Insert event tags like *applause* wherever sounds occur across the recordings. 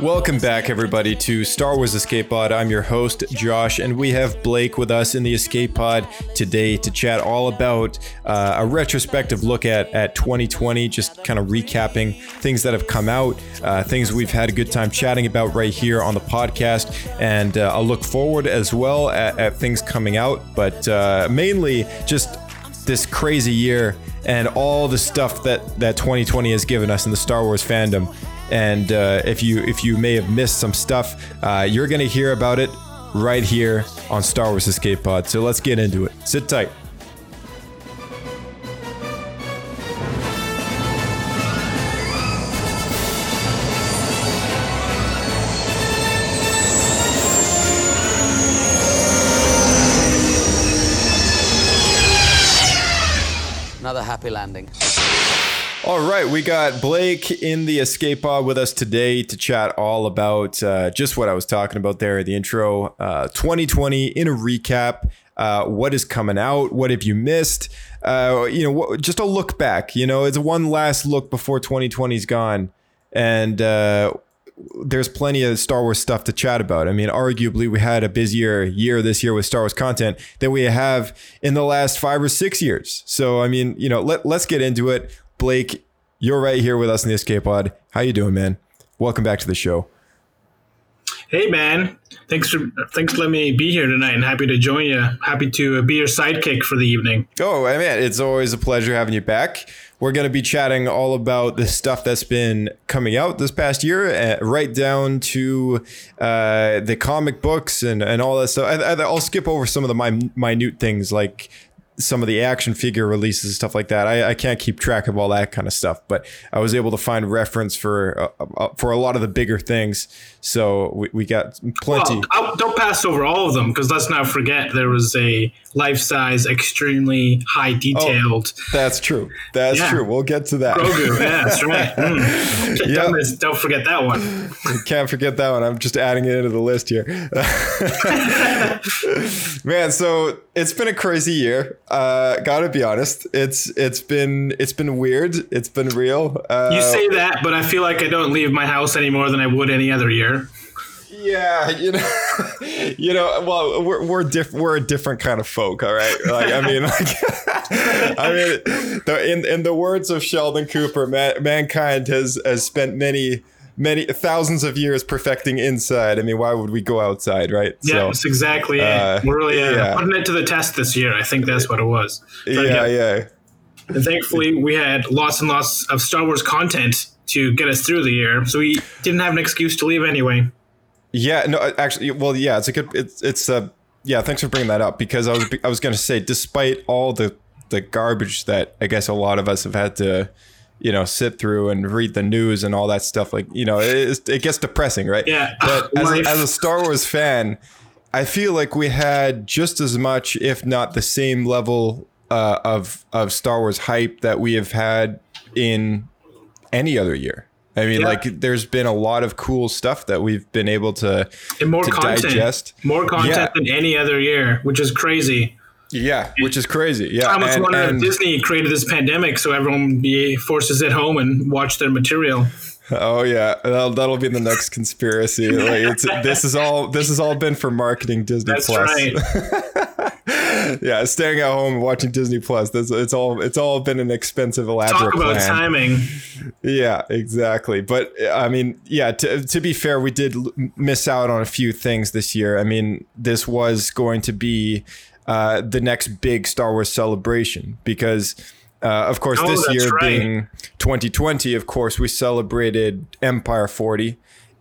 Welcome back, everybody, to Star Wars Escape Pod. I'm your host, Josh, and we have Blake with us in the Escape Pod today to chat all about uh, a retrospective look at, at 2020, just kind of recapping things that have come out, uh, things we've had a good time chatting about right here on the podcast, and uh, I'll look forward as well at, at things coming out, but uh, mainly just this crazy year and all the stuff that that 2020 has given us in the Star Wars fandom. And uh, if you if you may have missed some stuff, uh, you're gonna hear about it right here on Star Wars Escape Pod. So let's get into it. Sit tight. Another happy landing. All right, we got Blake in the escape pod with us today to chat all about uh, just what I was talking about there at the intro. Uh, 2020 in a recap. Uh, what is coming out? What have you missed? Uh, you know, what, just a look back. You know, it's one last look before 2020's gone, and uh, there's plenty of Star Wars stuff to chat about. I mean, arguably, we had a busier year this year with Star Wars content than we have in the last five or six years. So, I mean, you know, let, let's get into it. Blake, you're right here with us in the Escape Pod. How you doing, man? Welcome back to the show. Hey man, thanks for thanks for letting me be here tonight, and happy to join you. Happy to be your sidekick for the evening. Oh, man, it's always a pleasure having you back. We're going to be chatting all about the stuff that's been coming out this past year, uh, right down to uh, the comic books and, and all that stuff. I, I'll skip over some of the min- minute things like some of the action figure releases and stuff like that. I, I can't keep track of all that kind of stuff, but I was able to find reference for uh, uh, for a lot of the bigger things. So we, we got plenty. Well, don't pass over all of them because let's not forget there was a life size, extremely high detailed That's true. That's Yeah. true. We'll get to that. Grogu. yeah, that's right. Mm. Yeah. Don't, don't forget that one. Can't forget that one. I'm just adding it into the list here. *laughs* Man, so it's been a crazy year. Uh, gotta be honest. It's it's been it's been weird. It's been real. Uh, You say that, but I feel like I don't leave my house any more than I would any other year. Yeah, you know, *laughs* you know. Well, we're we're diff- we're a different kind of folk. All right. Like I mean, like *laughs* I mean, the, in in the words of Sheldon Cooper, man, mankind has has spent many many thousands of years perfecting inside. I mean, why would we go outside, right? Yeah, So- exactly uh, it. We're really uh, yeah. putting it to the test this year. I think that's what it was. To yeah, yeah. And thankfully, we had lots and lots of Star Wars content to get us through the year, so we didn't have an excuse to leave anyway. Yeah, no, actually, well, yeah, it's a good, it's, it's, uh, yeah, thanks for bringing that up because I was, I was going to say, despite all the, the garbage that I guess a lot of us have had to, you know, sit through and read the news and all that stuff, like, you know, it, it gets depressing, right? Yeah. But *laughs* as a, as a Star Wars fan, I feel like we had just as much, if not the same level uh, of, of Star Wars hype that we have had in any other year. I mean, Yeah. like, there's been a lot of cool stuff that we've been able to And more to content, digest. more content Yeah. than any other year, which is crazy. Yeah, which is crazy. Yeah, I almost and- wonder if Disney created this pandemic so everyone be forced to sit home and watch their material. oh yeah, that'll, that'll be the next conspiracy. Like it's this is all this has all been for marketing Disney That's Plus. right. *laughs* *laughs* yeah, staying at home and watching Disney Plus. That's it's all it's all been an expensive elaborate Talk about plan. timing. Yeah, exactly. But I mean, yeah, to, to be fair, we did l- miss out on a few things this year. I mean, this was going to be uh, the next big Star Wars celebration because, uh, of course, Oh, this year right. being 2020, of course, we celebrated Empire 40.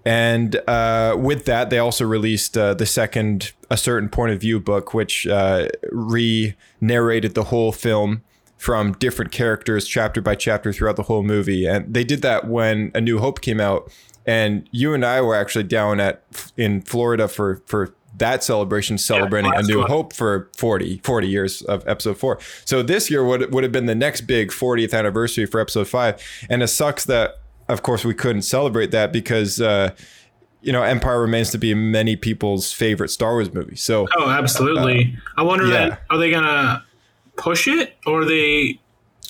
And uh, with that, they also released uh, the second A Certain Point of View book, which uh, re narrated the whole film from different characters chapter by chapter throughout the whole movie. And they did that when A New Hope came out. And you and I were actually down at in Florida for for that celebration celebrating Yeah, A New one. Hope for 40, 40 years of episode four. So this year would would have been the next big 40th anniversary for episode five. And it sucks that of course we couldn't celebrate that because uh you know, Empire remains to be many people's favorite Star Wars movie. So Oh, absolutely. I wonder Uh, yeah. then are they gonna push it or are they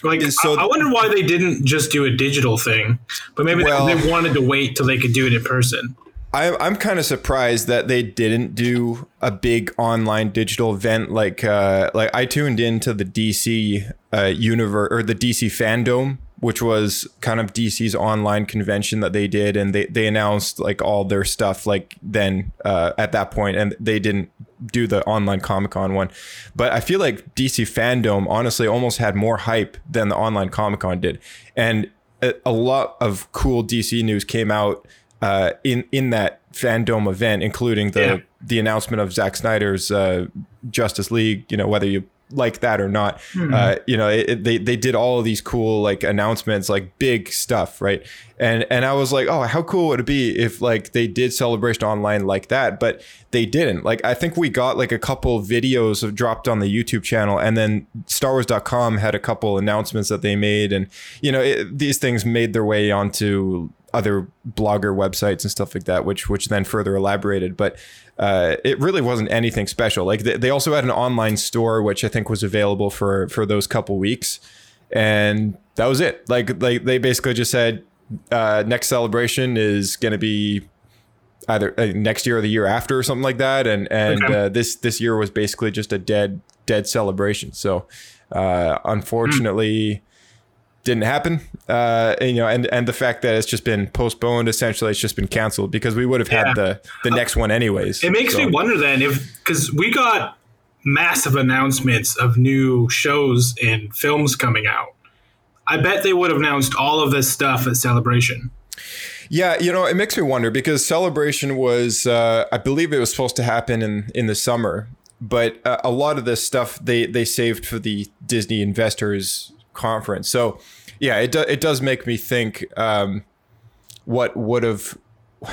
like So- I, I wonder why they didn't just do a digital thing, but maybe they- they, wanted to wait till they could do it in person. I, I'm kind of surprised that they didn't do a big online digital event like uh, like I tuned into the DC uh, universe or the DC fandom, which was kind of DC's online convention that they did, and they they announced like all their stuff like then uh, at that point, and they didn't do the online Comic Con one, but I feel like DC fandom honestly almost had more hype than the online Comic Con did, and a, a lot of cool DC news came out uh, in in that fandom event, including the Yeah. the announcement of Zack Snyder's uh, Justice League. You know whether you like that or not. Uh, you know it, it- they they did all of these cool like announcements, like big stuff, right? And and I was like, oh, how cool would it be if like they did celebration online like that? But they didn't. Like I think we got like a couple videos of dropped on the YouTube channel, and then StarWars.com had a couple announcements that they made, and you know it, these things made their way onto other blogger websites and stuff like that, which which then further elaborated. But uh, it really wasn't anything special. Like they, they also had an online store, which I think was available for for those couple weeks, and that was it. Like like they basically just said, uh, next celebration is going to be either uh, next year or the year after or something like that. And and Okay. uh, this this year was basically just a dead dead celebration. So uh, unfortunately. Didn't happen, uh, and, you know, and and the fact that it's just been postponed, essentially, it's just been canceled because we would have had Yeah. the the next one anyways. It makes So- me wonder then if because we got massive announcements of new shows and films coming out. I bet they would have announced all of this stuff at Celebration. Yeah, you know, it makes me wonder because Celebration was, uh, I believe it was supposed to happen in in the summer, but uh, a lot of this stuff they they saved for the Disney Investors Conference. So, yeah, it do, it does make me think um, what would have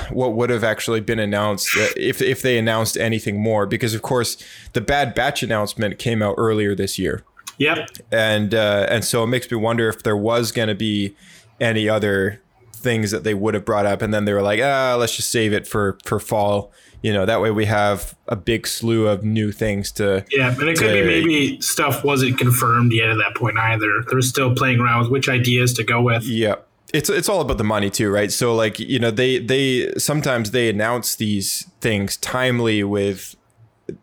what would have actually been announced uh, if if they announced anything more because of course the Bad Batch announcement came out earlier this year Yep. and uh, and so it makes me wonder if there was going to be any other things that they would have brought up, and then they were like, ah, let's just save it for for fall. You know, that way we have a big slew of new things to. Yeah, and it could be maybe stuff wasn't confirmed yet at that point either. they're still playing around with which ideas to go with. Yeah. It's, it's all about the money too, right? So like, you know, they they sometimes they announce these things timely with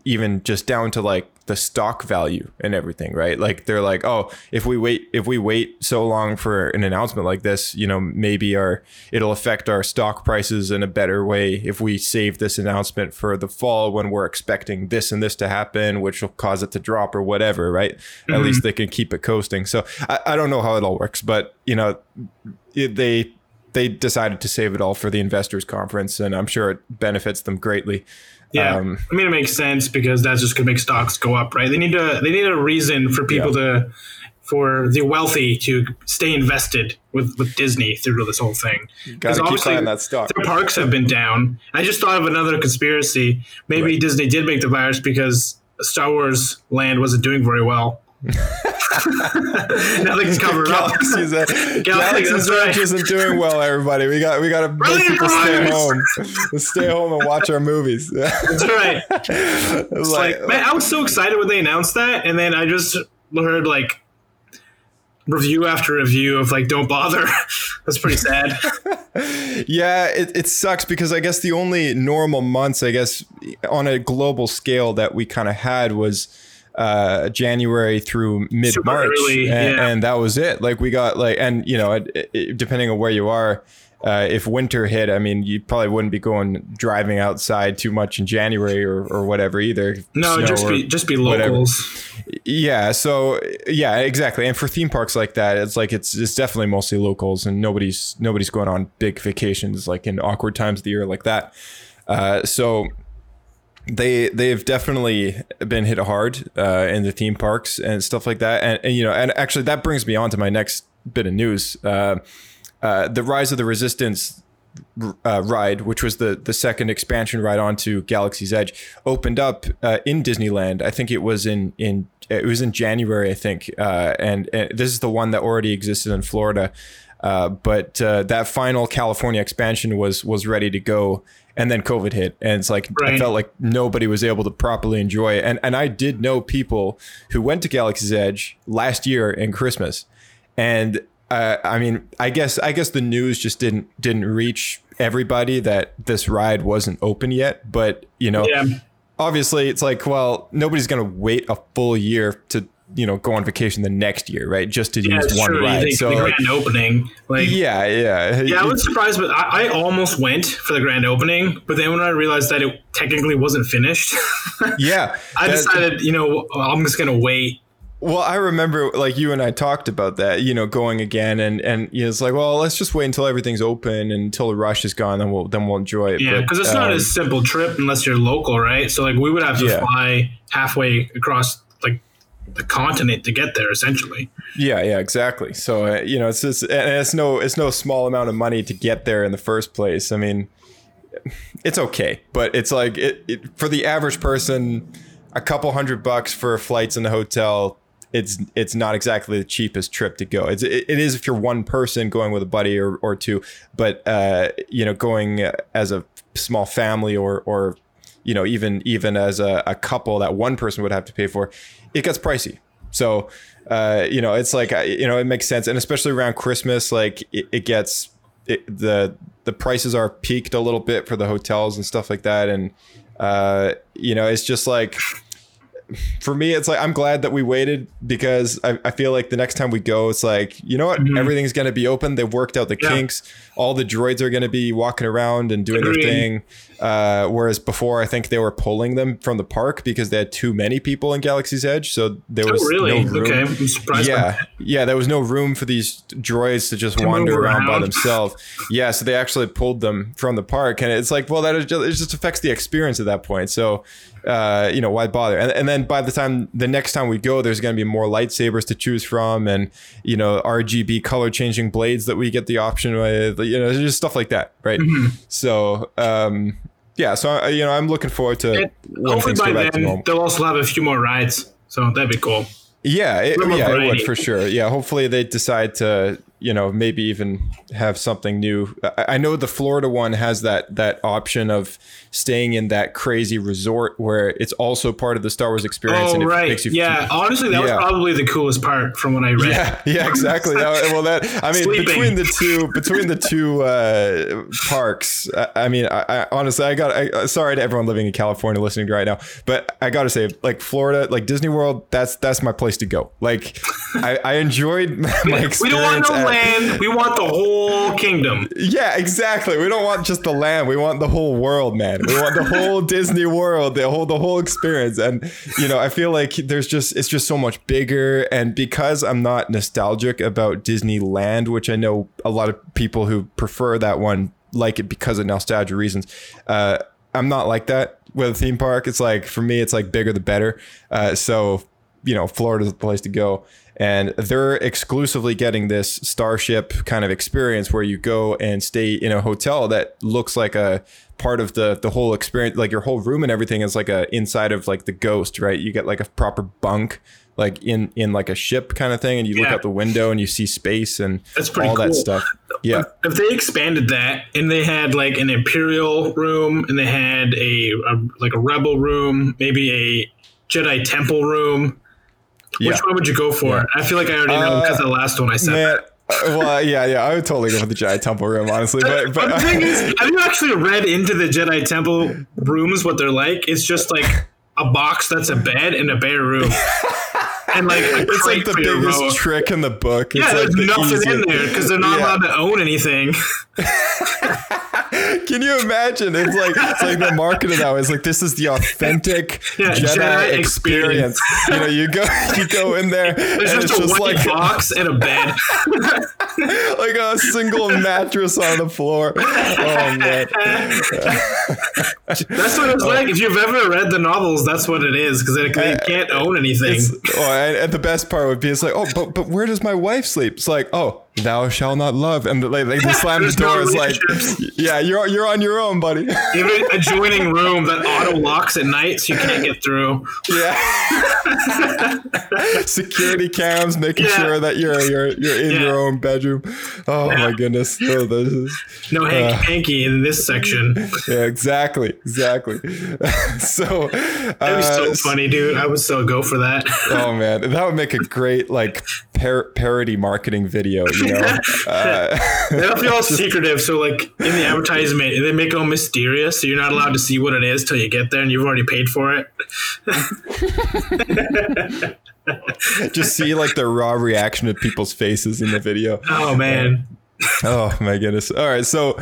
even just down to like the stock value and everything, right? Like they're like, oh, if we wait if we wait so long for an announcement like this, you know, maybe our it'll affect our stock prices in a better way if we save this announcement for the fall when we're expecting this and this to happen, which will cause it to drop or whatever, right? At mm-hmm. least they can keep it coasting. So I, I don't know how it all works, but you know, it, they they decided to save it all for the investors conference, and I'm sure it benefits them greatly. Yeah, Um, I mean it makes sense because that's just going to make stocks go up, right? They need to they need a reason for people to for the wealthy to stay invested with with Disney through this whole thing. 'Cause Gotta obviously that stock. Their parks have been down. I just thought of another conspiracy. Maybe Disney did make the virus because Star Wars Land wasn't doing very well. *laughs* now they can up. Galaxy's, *laughs* Galaxy's that's right. Edge isn't doing well, everybody. We got we got to Brilliant people stay home, stay home and watch our movies. *laughs* That's right. It's like, man, I was so excited when they announced that, and then I just heard like review after review of like, don't bother. That's pretty sad. Yeah, it, it sucks because I guess the only normal months, I guess, on a global scale that we kind of had was uh, January through mid March, and, yeah. and that was it. Like we got like, and you know, it, it, depending on where you are. Uh, if winter hit, I mean, you probably wouldn't be going driving outside too much in January or, or whatever either. No, just be just be whatever. locals. Yeah, so yeah, exactly. And for theme parks like that, it's like it's it's definitely mostly locals, and nobody's nobody's going on big vacations like in awkward times of the year like that. Uh, so they they've definitely been hit hard uh, in the theme parks and stuff like that. And, and you know, and actually that brings me on to my next bit of news. Uh, uh, the Rise of the Resistance uh, ride, which was the the second expansion ride onto Galaxy's Edge, opened up uh, in Disneyland. I think it was in in it was in January, I think, uh, and, and this is the one that already existed in Florida. Uh, but uh, that final California expansion was was ready to go, and then COVID hit, and it's like I felt like nobody was able to properly enjoy it. And and I did know people who went to Galaxy's Edge last year in Christmas, and uh, I mean, I guess I guess the news just didn't didn't reach everybody that this ride wasn't open yet. But you know, Yeah. obviously, it's like, well, nobody's gonna wait a full year to you know go on vacation the next year, right? Just to Yeah, use one true. Ride. So the grand opening, like yeah, yeah, Yeah, I was surprised, but I, I almost went for the grand opening. But then when I realized that it technically wasn't finished, *laughs* yeah. I decided, you know, I'm just gonna wait. Well, I remember like you and I talked about that, you know, going again, and and you know, it's like, well, let's just wait until everything's open and until the rush is gone, then we'll then we'll enjoy it. Yeah, because it's not um, a simple trip unless you're local, right? So like we would have to Yeah. fly halfway across the continent to get there, essentially. Yeah, yeah, exactly. So uh, you know, it's just and it's no it's no small amount of money to get there in the first place. I mean, it's okay, but it's like it, it for the average person, a couple hundred bucks for flights in the hotel. It's it's not exactly the cheapest trip to go. It's it, it is if you're one person going with a buddy or, or two, but uh, you know, going as a small family or or you know even even as a, a couple that one person would have to pay for, it gets pricey. So, uh, you know, it's like uh, you know, it makes sense, and especially around Christmas, like it, it gets it, the the prices are peaked a little bit for the hotels and stuff like that, and uh, you know, it's just like for me, it's like I'm glad that we waited because I, I feel like the next time we go, it's like you know what, everything's gonna be open. They've worked out the Yeah. kinks. All the droids are gonna be walking around and doing Agreed. their thing. Uh, whereas before, I think they were pulling them from the park because they had too many people in Galaxy's Edge, so there Oh, was really? no room. okay, I'm surprised. Yeah, yeah, there was no room for these droids to just wander move around, by themselves. Yeah, so they actually pulled them from the park, and it's like, well, that is just, it just affects the experience at that point. So, uh, you know, why bother? And, and then by the time the next time we go, there's going to be more lightsabers to choose from, and you know, RGB color changing blades that we get the option with. You know, just stuff like that, right? Mm-hmm. So, um, yeah, so I- you know, I'm looking forward to And when hopefully by then they'll also have a few more rides, so that'd be cool. Yeah, it, yeah, it would for sure. Yeah, hopefully they decide to, you know, maybe even have something new. I, I know the Florida one has that that option of staying in that crazy resort where it's also part of the Star Wars experience. Oh and it right, makes you yeah. Honestly, that Yeah. was probably the coolest part from what I read. Yeah, *laughs* yeah, exactly. That- well, that I mean, Sleeping. between the two, between the two uh, parks, I, I mean, I, I honestly, I got. I, sorry to everyone living in California listening to right now, but I got to say, like Florida, like Disney World, that's that's my place to go. Like, I, I enjoyed *laughs* my experience. We don't want no land. We want the whole kingdom. yeah, exactly. We don't want just the land. We want the whole world, man. We want the whole *laughs* Disney World, the whole the whole experience. And you know, I feel like there's just it's just so much bigger. And because I'm not nostalgic about Disneyland, which I know a lot of people who prefer that one like it because of nostalgia reasons. Uh, I'm not like that with a theme park. It's like for me, it's like bigger the better. Uh, so you know, Florida's the place to go. And they're exclusively getting this starship kind of experience where you go and stay in a hotel that looks like a part of the the whole experience, like your whole room and everything is like a inside of like the ghost, right? You get like a proper bunk, like in in like a ship kind of thing, and you look out the window and you see space and That's pretty all that stuff. Yeah. If they expanded that and they had like an imperial room and they had a, a like a rebel room, maybe a Jedi temple room, Yeah. which one would you go for? Yeah. I feel like I already know Uh, because the last one I said. Man, uh, well, yeah, yeah, I would totally go with the Jedi temple room, honestly. But, But the thing is, have you actually read into the Jedi Temple rooms what they're like? It's just like a box that's a bed and a bare room. *laughs* and like *laughs* it's like the biggest remote. trick in the book. Yeah, it's there's like the nothing in there because they're not Yeah. allowed to own anything. *laughs* Can you imagine? It's like it's like the market of that was like this is the authentic *laughs* Yeah, Jedi, Jedi experience. experience. you know, you go you go in there There's and just it's a just like box and a bed. like a single mattress on the floor. Oh man, That's what it's like. If you've ever read the novels, that's what it is because they, they can't own anything. And, and the best part would be it's like, oh, but but where does my wife sleep? It's like, oh, thou shalt not love, and they, they slam the There's no door. It's like, yeah, you're you're on your own, buddy. *laughs* You have an adjoining room that auto locks at night, so you can't get through. Yeah. *laughs* Security cams making Yeah. sure that you're you're you're in Yeah. your own bedroom. Oh my goodness. Oh, this is, No hanky panky in this section. yeah, exactly, exactly. *laughs* so, That was so uh, funny, dude. I would so go for that. Oh man, that would make a great like par- parody marketing video. You know, *laughs* uh, They *laughs* don't feel all secretive, so like in the advertisement, they make it all mysterious, so you're not allowed to see what it is till you get there, and you've already paid for it. *laughs* just see like the raw reaction of people's faces in the video. Oh man, Oh my goodness! All right, so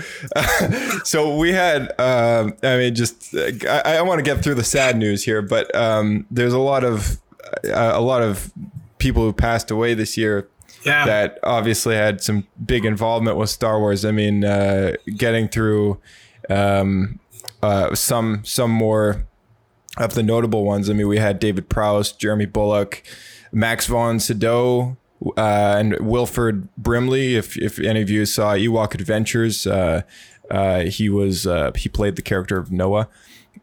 so we had. Um, I mean, just uh, I, I want to get through the sad news here, but um, there's a lot of uh, a lot of people who passed away this year yeah. that obviously had some big involvement with Star Wars. I mean, uh, getting through um, uh, some some more of the notable ones. I mean, we had David Prowse, Jeremy Bulloch, Max von Sydow, uh, and Wilford Brimley. If if any of you saw Ewok Adventures, uh, uh, he was uh, he played the character of Noah.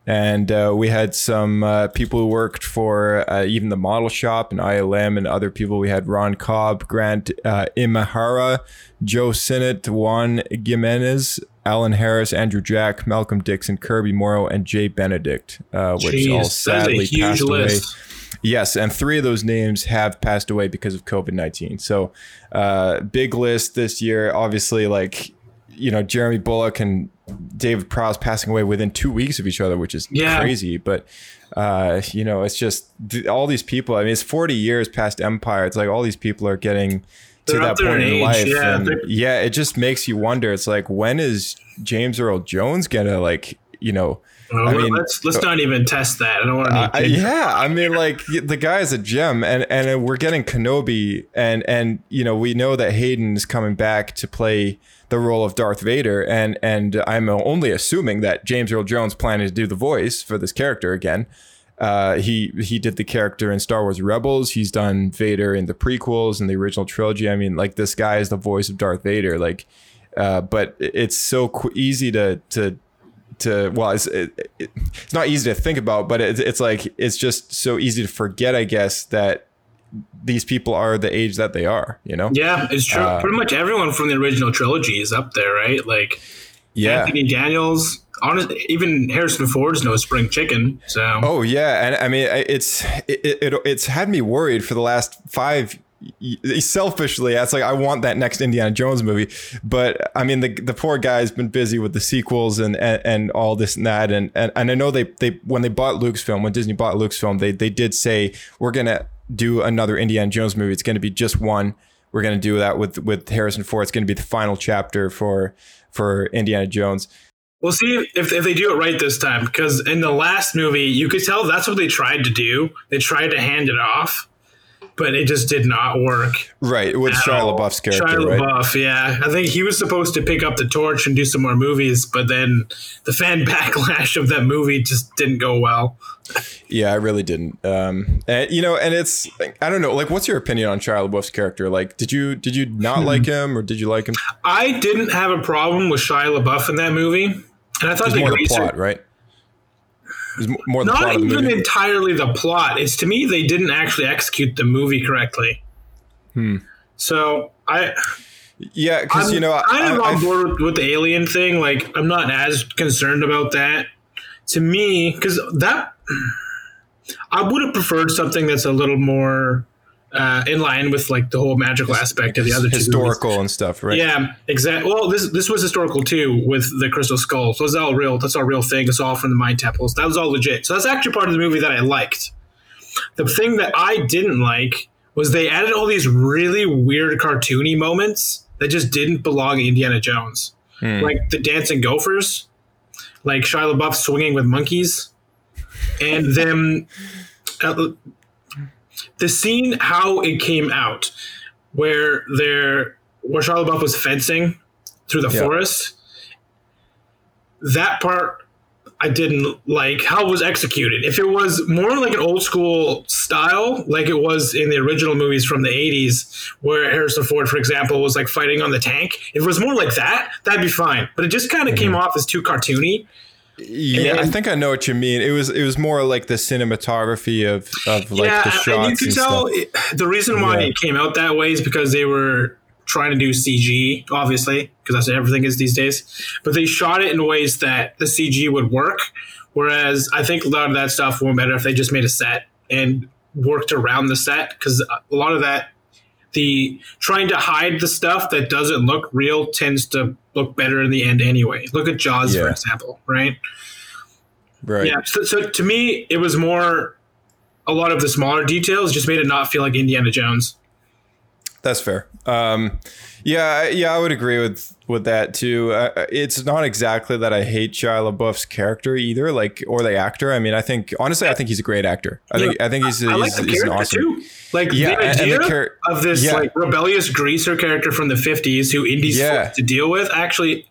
And uh, we had some uh, people who worked for uh, even the model shop and ILM and other people. We had Ron Cobb, Grant uh, Imahara, Joe Sinnott, Juan Jimenez, Alan Harris, Andrew Jack, Malcolm Dixon, Kirby Morrow, and Jay Benedict, uh, which Jeez, all that is a sadly huge passed list. away. Yes, and three of those names have passed away because of COVID nineteen. So, uh, big list this year. Obviously, like you know, Jeremy Bulloch and David Prowse passing away within two weeks of each other, which is Yeah. crazy. But uh, you know, it's just all these people. I mean, it's forty years past Empire. It's like all these people are getting to They're that point in life, yeah. and yeah, it just makes you wonder. It's like when is James Earl Jones gonna like you know? Well, I mean, let's let's not even test that. I don't want I, to. yeah, I mean, like the guy is a gem, and and we're getting Kenobi, and and you know we know that Hayden is coming back to play the role of Darth Vader, and and I'm only assuming that James Earl Jones planning to do the voice for this character again. Uh, he he did the character in Star Wars Rebels. He's done Vader in the prequels and the original trilogy. I mean, like this guy is the voice of Darth Vader. Like, uh, but it's so qu- easy to to to well it's it, it- it's not easy to think about but it's, it's like it's just so easy to forget i guess that these people are the age that they are you know Yeah, it's true. Uh, Pretty much everyone from the original trilogy is up there, right? Like yeah Anthony Daniels. Honest, even Harrison Ford's no spring chicken. So oh yeah and i mean it's it, it it's had me worried for the last five selfishly it's like i want that next indiana jones movie. But i mean the the poor guy's been busy with the sequels and and, and all this and that. And, and and i know they they when they bought lucasfilm when disney bought lucasfilm they they did say we're gonna do another indiana jones movie. It's gonna be just one. We're gonna do that with with harrison ford. It's gonna be the final chapter for for indiana jones. We'll see if, if they do it right this time. Because in the last movie, you could tell that's what they tried to do. They tried to hand it off, but it just did not work. right with shia all. labeouf's character Shia right LaBeouf, yeah. I think he was supposed to pick up the torch and do some more movies, but then the fan *laughs* backlash of that movie just didn't go well. Yeah, I really didn't. Um, and, you know, and it's I don't know. Like, what's your opinion on Shia LaBeouf's character? Like, did you did you not Hmm. like him or did you like him? I didn't have a problem with Shia LaBeouf in that movie, and I thought It's the more the plot, right? It's m- more the not plot of the even movie. entirely the plot. It's to me they didn't actually execute the movie correctly. Hmm. So I, yeah, because you know, kind of I, on I- board with, with the alien thing. Like I'm not as concerned about that. To me, because that I would have preferred something that's a little more uh, in line with like the whole magical aspect of the other movies. historical and stuff, right? Yeah, exactly. Well, this this was historical too with the crystal skull. So it's all real. That's all real thing. It's all from the mind temples. That was all legit. So that's actually part of the movie that I liked. The thing that I didn't like was they added all these really weird cartoony moments that just didn't belong in Indiana Jones, like the dancing gophers, like Shia LaBeouf swinging with monkeys, and them. Uh, the scene how it came out where they're where Shia LaBeouf was fencing through the Yeah. forest. That part I didn't like how it was executed. If it was more like an old school style, like it was in the original movies from the 80s, where Harrison Ford, for example, was like fighting on the tank, if it was more like that, that'd be fine. But it just kind of came mm-hmm. off as too cartoony. Yeah, I think I know what you mean. It was it was more like the cinematography of of like yeah, the shots and you can tell it, the reason why Yeah. it came out that way is because they were trying to do CG, obviously, because that's what everything is these days. But they shot it in ways that the CG would work. Whereas I think a lot of that stuff would better if they just made a set and worked around the set, because a lot of that, the trying to hide the stuff that doesn't look real tends to look better in the end anyway. Look at Jaws, for example, right? Right. Yeah. So, so to me, it was more a lot of the smaller details just made it not feel like Indiana Jones. That's fair. Um, yeah, I- yeah, I would agree with with that too. Uh, it's not exactly that I hate Shia LaBeouf's character either, like or the actor. I mean, I think honestly, I think he's a great actor. I think I think he's, I like he's, the he's an awesome. too. Like Yeah, the and- and the idea char- of this yeah. like rebellious greaser character from the fifties who Indy's Yeah. to deal with actually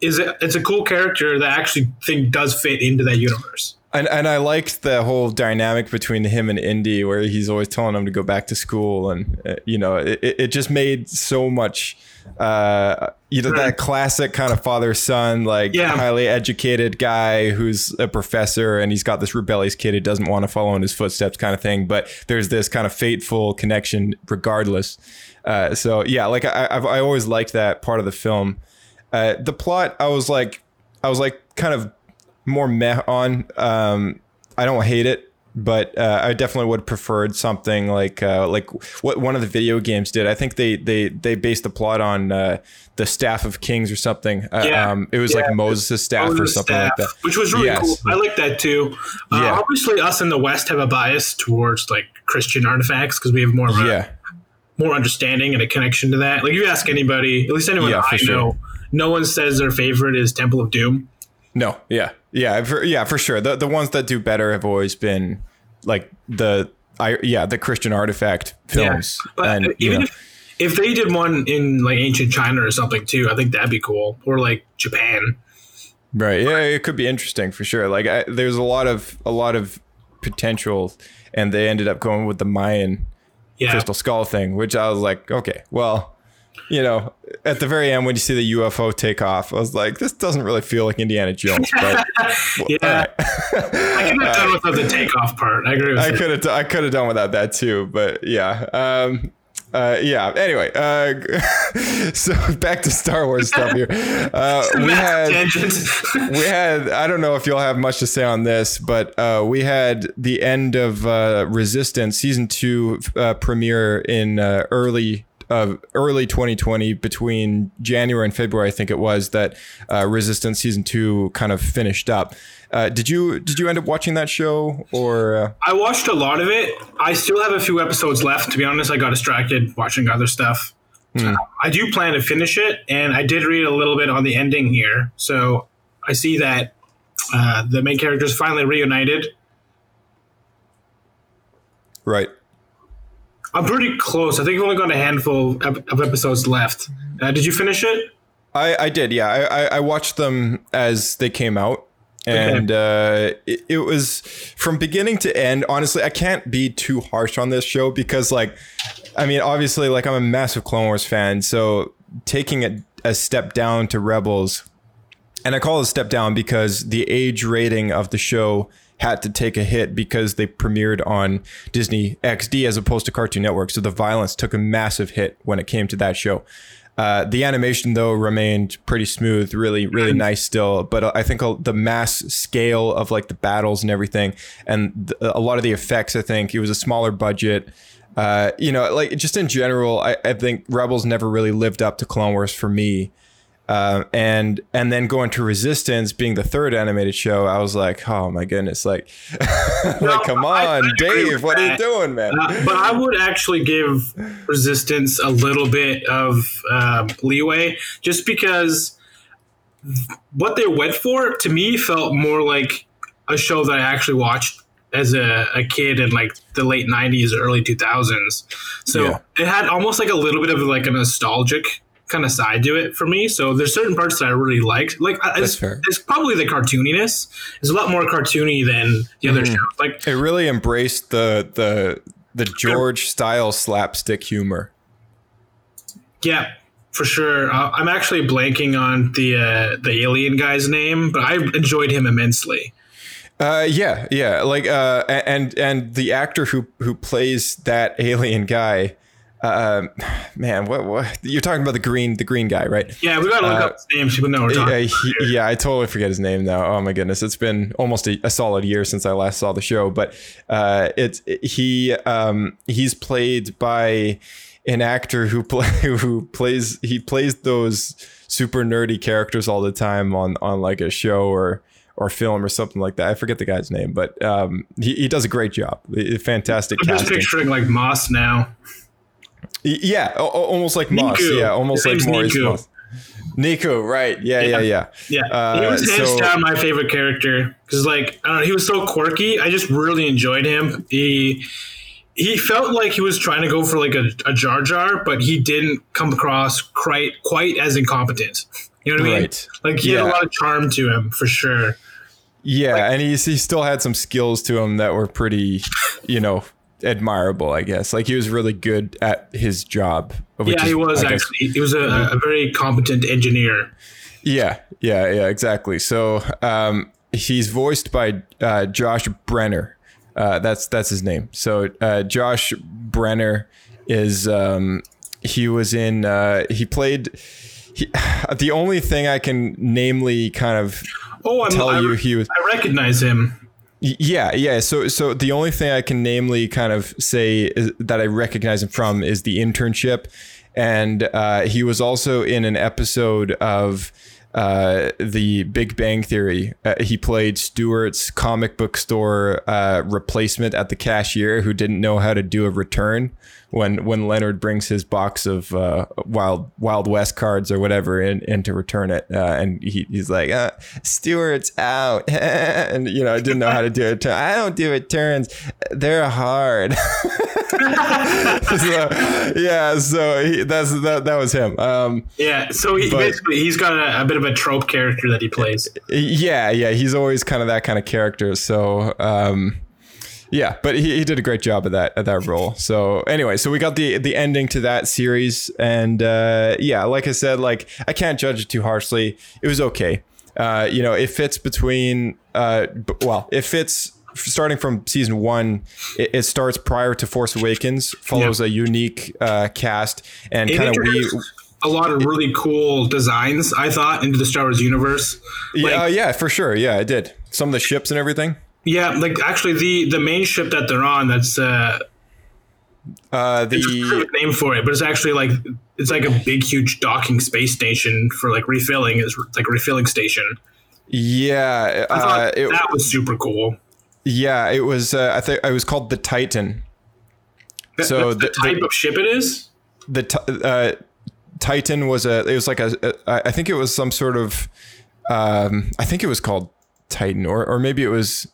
is a, it's a cool character that I actually think does fit into that universe. And and I liked the whole dynamic between him and Indy, where he's always telling him to go back to school, and uh, you know, it, it just made so much. Uh, you know that classic kind of father son, like Yeah. highly educated guy who's a professor, and he's got this rebellious kid who doesn't want to follow in his footsteps, kind of thing. But there's this kind of fateful connection, regardless. Uh, so yeah, like I I've, I always liked that part of the film. Uh, the plot, I was like, I was like kind of more meh on. Um, I don't hate it, but uh, I definitely would have preferred something like uh, like what one of the video games did. I think they they they based the plot on uh, the Staff of Kings or something. Uh, Yeah, um, it was yeah. like Moses' staff or Moses something like that, which was really Yes. cool. I like that too. Uh, Yeah. Obviously, us in the West have a bias towards like Christian artifacts because we have more of a Yeah, more understanding and a connection to that. Like you ask anybody, at least anyone Yeah, I sure. know, no one says their favorite is Temple of Doom. No, yeah, yeah, for, yeah, for sure. The the ones that do better have always been like the I yeah the Christian artifact films, Yeah. And you even know, if, if they did one in like ancient China or something too, I think that'd be cool. Or like Japan. Right. Yeah, it could be interesting for sure. Like, I, there's a lot of a lot of potential, and they ended up going with the Mayan Yeah. crystal skull thing, which I was like, okay, well, you know, at the very end when you see the UFO take off, I was like, this doesn't really feel like Indiana Jones, but *laughs* Yeah. I could have done without the takeoff part. I agree with I could have I could have done without that too, but yeah. Um, uh, yeah. Anyway, uh, *laughs* so back to Star Wars stuff here. Uh, *laughs* we had we had I don't know if you'll have much to say on this, but uh, we had the end of uh, Resistance season two uh, premiere in uh, early. Uh, early 2020 between January and February I think it was that uh, Resistance season 2 kind of finished up. Uh, did you did you end up watching that show or uh, I watched a lot of it. I still have a few episodes left. To be honest, I got distracted watching other stuff. Hmm. Uh, I do plan to finish it, and I did read a little bit on the ending here. So I see that uh, the main characters finally reunited. right I'm pretty close. I think I've only got a handful of, episodes left. Uh, did you finish it? I, I did, yeah. I, I, I watched them as they came out. And uh, it, it was from beginning to end. Honestly, I can't be too harsh on this show because, like, I mean, obviously, like, I'm a massive Clone Wars fan. So taking it a step down to Rebels, and I call it a step down because the age rating of the show had to take a hit because they premiered on Disney XD as opposed to Cartoon Network. So the violence took a massive hit when it came to that show. Uh, the animation though remained pretty smooth, really, really nice still. But I think the mass scale of like the battles and everything, and a lot of the effects, I think it was a smaller budget. Uh, you know, like just in general, I, I think Rebels never really lived up to Clone Wars for me. Uh, and and then going to Resistance, being the third animated show, I was like, oh my goodness, like, *laughs* like come I- I on, agree Dave, what are you doing, man? Uh, but I would actually give Resistance a little bit of um, leeway just because what they went for to me felt more like a show that I actually watched as a, a kid in like the late 90s, early 2000s. So Yeah. it had almost like a little bit of like a nostalgic kind of side to it for me. So there's certain parts that I really liked. Like I- it's, it's probably the cartooniness. It's a lot more cartoony than the other shows. Like It really embraced the the the George style slapstick humor. yeah, for sure. Uh, I'm actually blanking on the uh, the alien guy's name, but I enjoyed him immensely. Uh, yeah, yeah, like uh, and and the actor who who plays that alien guy, um, *sighs* man, what what you're talking about the green the green guy, right? Yeah, we gotta look Uh, up his name so people know we're Yeah, he, yeah, I totally forget his name now. Oh my goodness, it's been almost a, a solid year since I last saw the show. But uh, it's he um, he's played by an actor who play *laughs* who plays he plays those super nerdy characters all the time on on like a show or or film or something like that. I forget the guy's name, but um, he, he does a great job. Fantastic I'm just picturing like Moss now. Yeah, almost like Moss. Neeku. Yeah, almost His like Maurice Neeku. Moss. Neeku, right? Yeah, yeah, yeah. Yeah, Uh, he was hands so- down my favorite character because, like, I don't know, he was so quirky. I just really enjoyed him. He he felt like he was trying to go for like a, a Jar Jar, but he didn't come across quite quite as incompetent. You know what I mean? Like he had a lot of charm to him for sure. Yeah, and he's, he still had some skills to him that were pretty, you know, admirable. I guess like he was really good at his job. yeah, he was I guess- actually. He was a, a very competent engineer. Yeah, yeah, yeah, exactly. So um, he's voiced by uh, Josh Brener. Uh, that's that's his name. So uh, Josh Brener is um, he was in uh, he played. He, *sighs* the only thing I can namely kind of Oh, I'm, tell I, you he was I recognize him. Yeah, yeah. So, so the only thing I can namely kind of say is, that I recognize him from is the internship, and uh, he was also in an episode of uh, the Big Bang Theory. Uh, he played Stewart's comic book store uh, replacement at the cashier who didn't know how to do a return when when Leonard brings his box of uh, Wild Wild West cards or whatever in, in to return it, uh, and he, he's like, uh, "Stewart's out," *laughs* and you know, I didn't know how to do it. I don't do returns; they're hard. *laughs* *laughs* so, yeah, so he, that's that. That was him. Um, Yeah, so he, But- basically he's got a, a bit of a trope character that he plays. yeah, yeah, he's always kind of that kind of character. So, um, yeah, but he, he did a great job at that at that role. So anyway, so we got the the ending to that series, and uh, yeah, like I said, like I can't judge it too harshly. It was okay. Uh, you know, it fits between. Uh, b- well, it fits starting from season one. It, it starts prior to Force Awakens, follows a unique uh, cast, and kind of we. a lot of really cool designs, I thought, into the Star Wars universe. Like, Yeah, uh, yeah, for sure. Yeah, it did. Some of the ships and everything. yeah, like actually the the main ship that they're on, that's uh, Uh, the name for it, but it's actually like it's like a big, huge docking space station for like refilling. It's like a refilling station. Yeah, uh, it, that was super cool. Yeah, it was. Uh, I think it was called the Titan. That- So the, the- type of ship it is. The uh, Titan was a. It was like a. a. I think it was some sort of. Um, I think it was called Titan, or or maybe it was.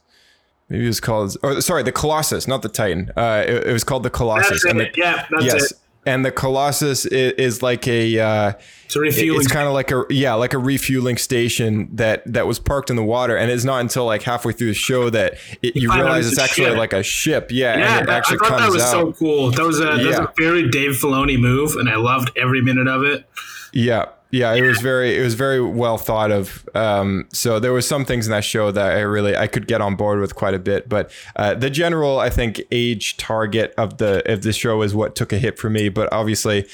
Maybe it was called. Or sorry, the Colossus, not the Titan. Uh, it, it was called the Colossus. That's and it. the, Yeah, that's yes, it. And the Colossus is, is like a. Uh, It's a refueling. it's kind of like a yeah, like a refueling station that that was parked in the water, and it's not until like halfway through the show that it, you realize it's it's actually ship. like a ship. Yeah, yeah, and it actually I thought that was out. so cool. That was a that was a very Dave Filoni move, and I loved every minute of it. Yeah, yeah, it was very it was very well thought of. Um, so there was some things in that show that I really I could get on board with quite a bit, but uh, the general I think age target of the of the show is what took a hit for me. But obviously,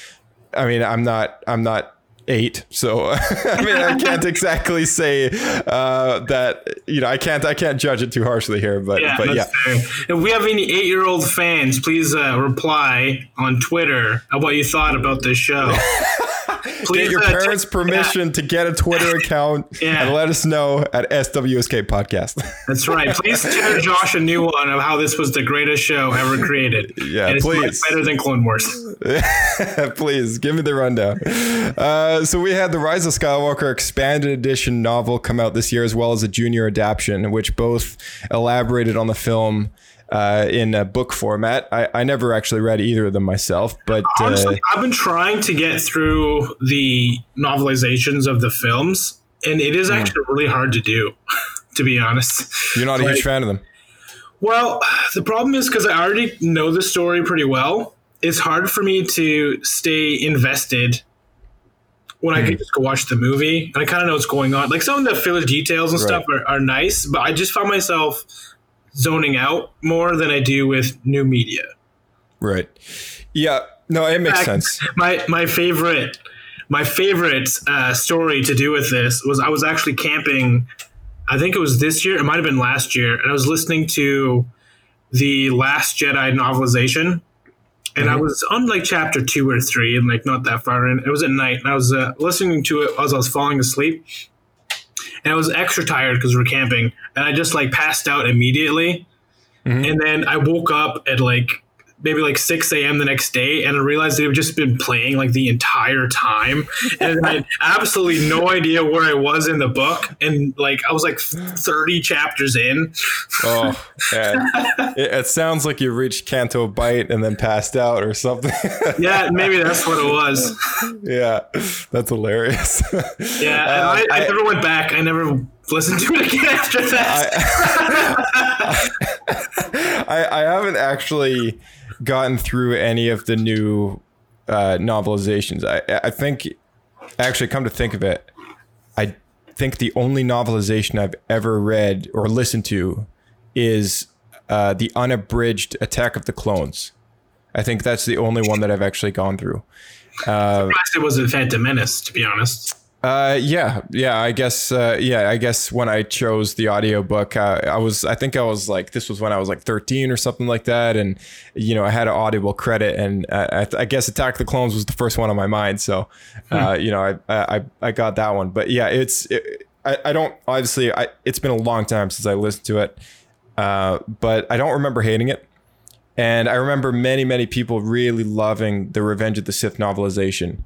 I mean I'm not I'm not eight so *laughs* i mean i can't exactly say uh that you know i can't i can't judge it too harshly here but Yeah, but yeah fair. If we have any eight-year-old fans, please uh, reply on Twitter what you thought about this show. *laughs* please get your uh, parents text- permission to get a twitter *laughs* account Yeah. and let us know at swsk podcast That's right. *laughs* Please tell Josh a new one of how this was the greatest show ever created. Yeah, and it's much please. better than Clone Wars. *laughs* Please give me the rundown. Uh, so we had the Rise of Skywalker expanded edition novel come out this year, as well as a junior adaptation, which both elaborated on the film uh, in a book format. I, I never actually read either of them myself, but uh, I've been trying to get through the novelizations of the films, and it is Hmm. is actually really hard to do, *laughs* to be honest. you're not a huge fan of them. Well, the problem is because I already know the story pretty well. It's hard for me to stay invested when I can just go watch the movie and I kind of know what's going on. Like some of the filler details and stuff are, are nice, but I just found myself zoning out more than I do with new media. Right. Yeah. No, it makes fact, sense. My my favorite my favorite uh, story to do with this was I was actually camping. I think it was this year. It might have been last year, and I was listening to the Last Jedi novelization, and I was on like chapter two or three, and like not that far in. It was at night, and I was uh, listening to it as I was falling asleep, and I was extra tired because we are camping, and I just like passed out immediately, mm-hmm. and then I woke up at like maybe like 6 a.m. the next day and I realized they've just been playing like the entire time. And I had *laughs* absolutely no idea where I was in the book. And like I was like 30 chapters in. Oh, *laughs* it, it sounds like you reached Canto Bight and then passed out or something. *laughs* Yeah, maybe that's what it was. yeah, that's hilarious. Yeah, Um, I, I I- never went back. I never listened to it again after that. I, I haven't actually gotten through any of the new uh, novelizations. I, I think, actually, come to think of it, I think the only novelization I've ever read or listened to is uh, the unabridged Attack of the Clones. I think that's the only one that I've actually gone through. it was a Phantom Menace, to be honest. Uh, yeah, yeah. I guess, uh, yeah. I guess when I chose the audiobook, uh, I was, I think I was like, this was when I was like 13 or something like that, and you know, I had an Audible credit, and I, I guess Attack the Clones was the first one on my mind, so, uh, you know, I, I, I got that one. But yeah, it's, it, I, I don't obviously, I, it's been a long time since I listened to it, uh, but I don't remember hating it. And I remember many, many people really loving the Revenge of the Sith novelization.